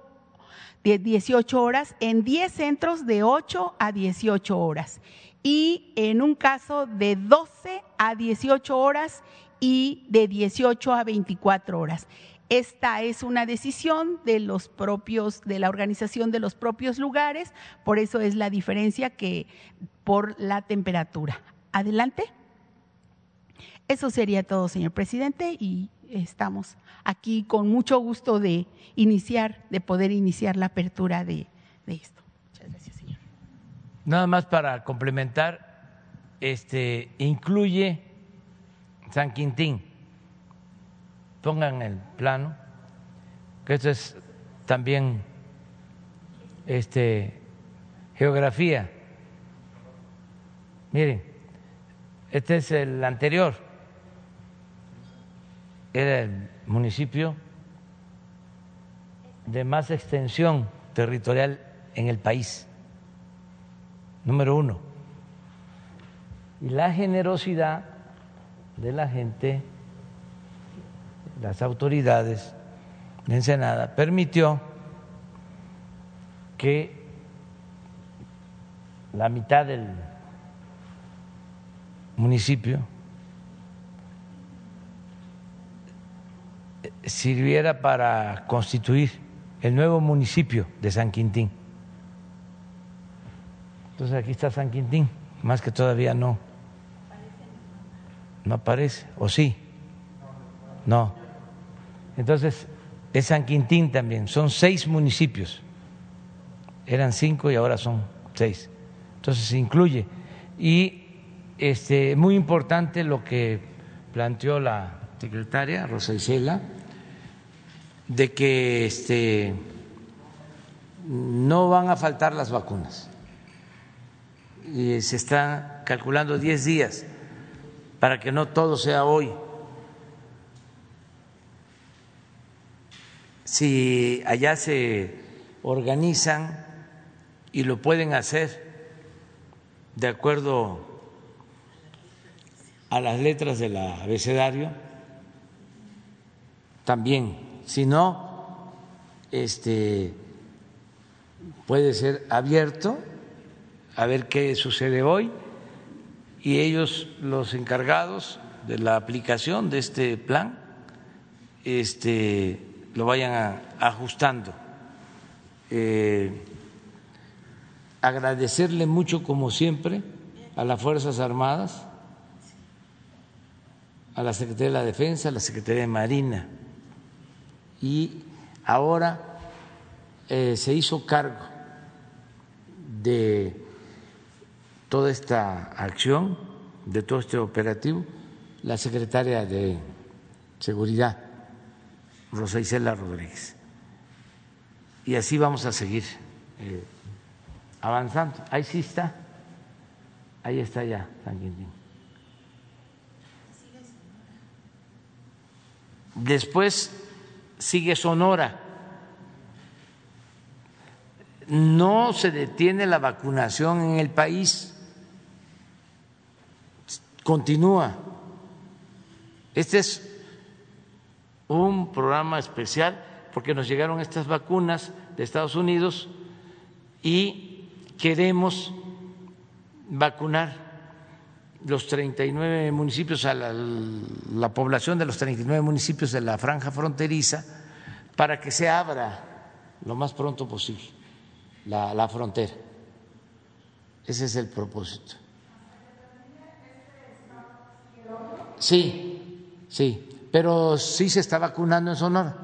18 horas, en 10 centros de 8 a 18 horas. Y en un caso de 12 a 18 horas y de 18 a 24 horas. Esta es una decisión de los propios, de la organización de los propios lugares, por eso es la diferencia que por la temperatura. Adelante. Eso sería todo, señor presidente, y estamos aquí con mucho gusto de iniciar, de poder iniciar la apertura de, esto. Nada más para complementar, este incluye San Quintín. Pongan el plano, que esto es también este, geografía. Miren, este es el anterior era el municipio de más extensión territorial en el país, número uno. Y la generosidad de la gente, las autoridades de Ensenada, permitió que la mitad del municipio sirviera para constituir el nuevo municipio de San Quintín. Entonces aquí está San Quintín, más que todavía no. No aparece, o sí. No. Entonces es San Quintín también, son seis municipios. Eran cinco y ahora son seis. Entonces se incluye. Y este, muy importante lo que planteó la secretaria Rosa Isela de que este, no van a faltar las vacunas. Y se está calculando 10 días para que no todo sea hoy. Si allá se organizan y lo pueden hacer de acuerdo a las letras del abecedario, también si no, este, puede ser abierto a ver qué sucede hoy y ellos, los encargados de la aplicación de este plan, este, lo vayan ajustando. Eh, agradecerle mucho, como siempre, a las Fuerzas Armadas, a la Secretaría de la Defensa, a la Secretaría de Marina, y ahora eh, se hizo cargo de toda esta acción, de todo este operativo, la secretaria de Seguridad, Rosa Isela Rodríguez. Y así vamos a seguir eh, avanzando. Ahí sí está, ahí está ya San Quintín. Después sigue Sonora. No se detiene la vacunación en el país, continúa. Este es un programa especial porque nos llegaron estas vacunas de Estados Unidos y queremos vacunar los 39 municipios, a la, la, población de los 39 municipios de la franja fronteriza, para que se abra lo más pronto posible la, la frontera. Ese es el propósito. Sí, sí, pero sí se está vacunando en Sonora,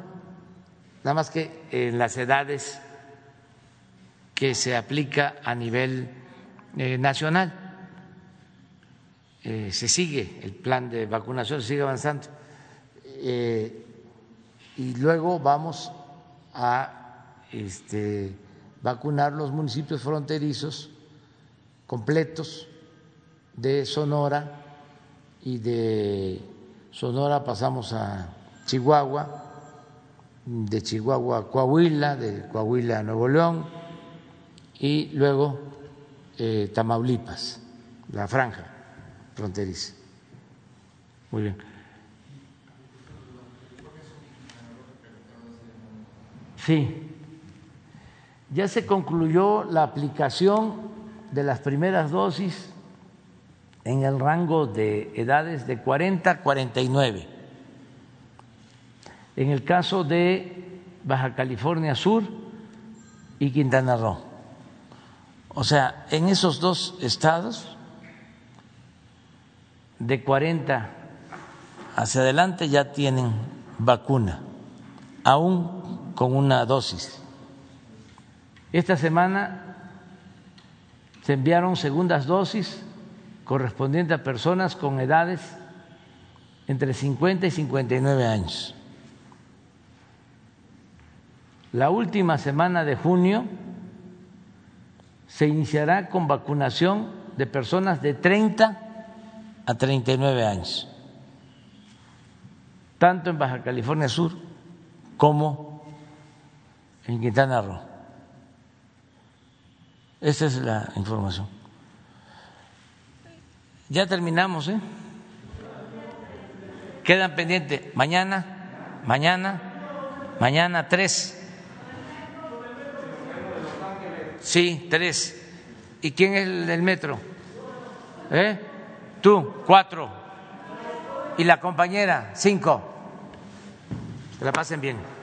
nada más que en las edades que se aplica a nivel eh, nacional eh, se sigue el plan de vacunación, se sigue avanzando. Eh, y luego vamos a este, vacunar los municipios fronterizos completos de Sonora y de Sonora pasamos a Chihuahua, de Chihuahua a Coahuila, de Coahuila a Nuevo León y luego eh, Tamaulipas, la franja fronteriza. Muy bien. Sí, ya se concluyó la aplicación de las primeras dosis en el rango de edades de 40 a 49. En el caso de Baja California Sur y Quintana Roo. O sea, en esos dos estados de 40 hacia adelante ya tienen vacuna, aún con una dosis. Esta semana se enviaron segundas dosis correspondientes a personas con edades entre 50 y 59 años. La última semana de junio se iniciará con vacunación de personas de 30 a 39 años, tanto en Baja California Sur como en Quintana Roo. Esa es la información. Ya terminamos, ¿eh? Quedan pendientes mañana, mañana, mañana tres. Sí, tres. ¿Y quién es el del metro? ¿Eh? Tú, cuatro. Y la compañera, cinco. Que la pasen bien.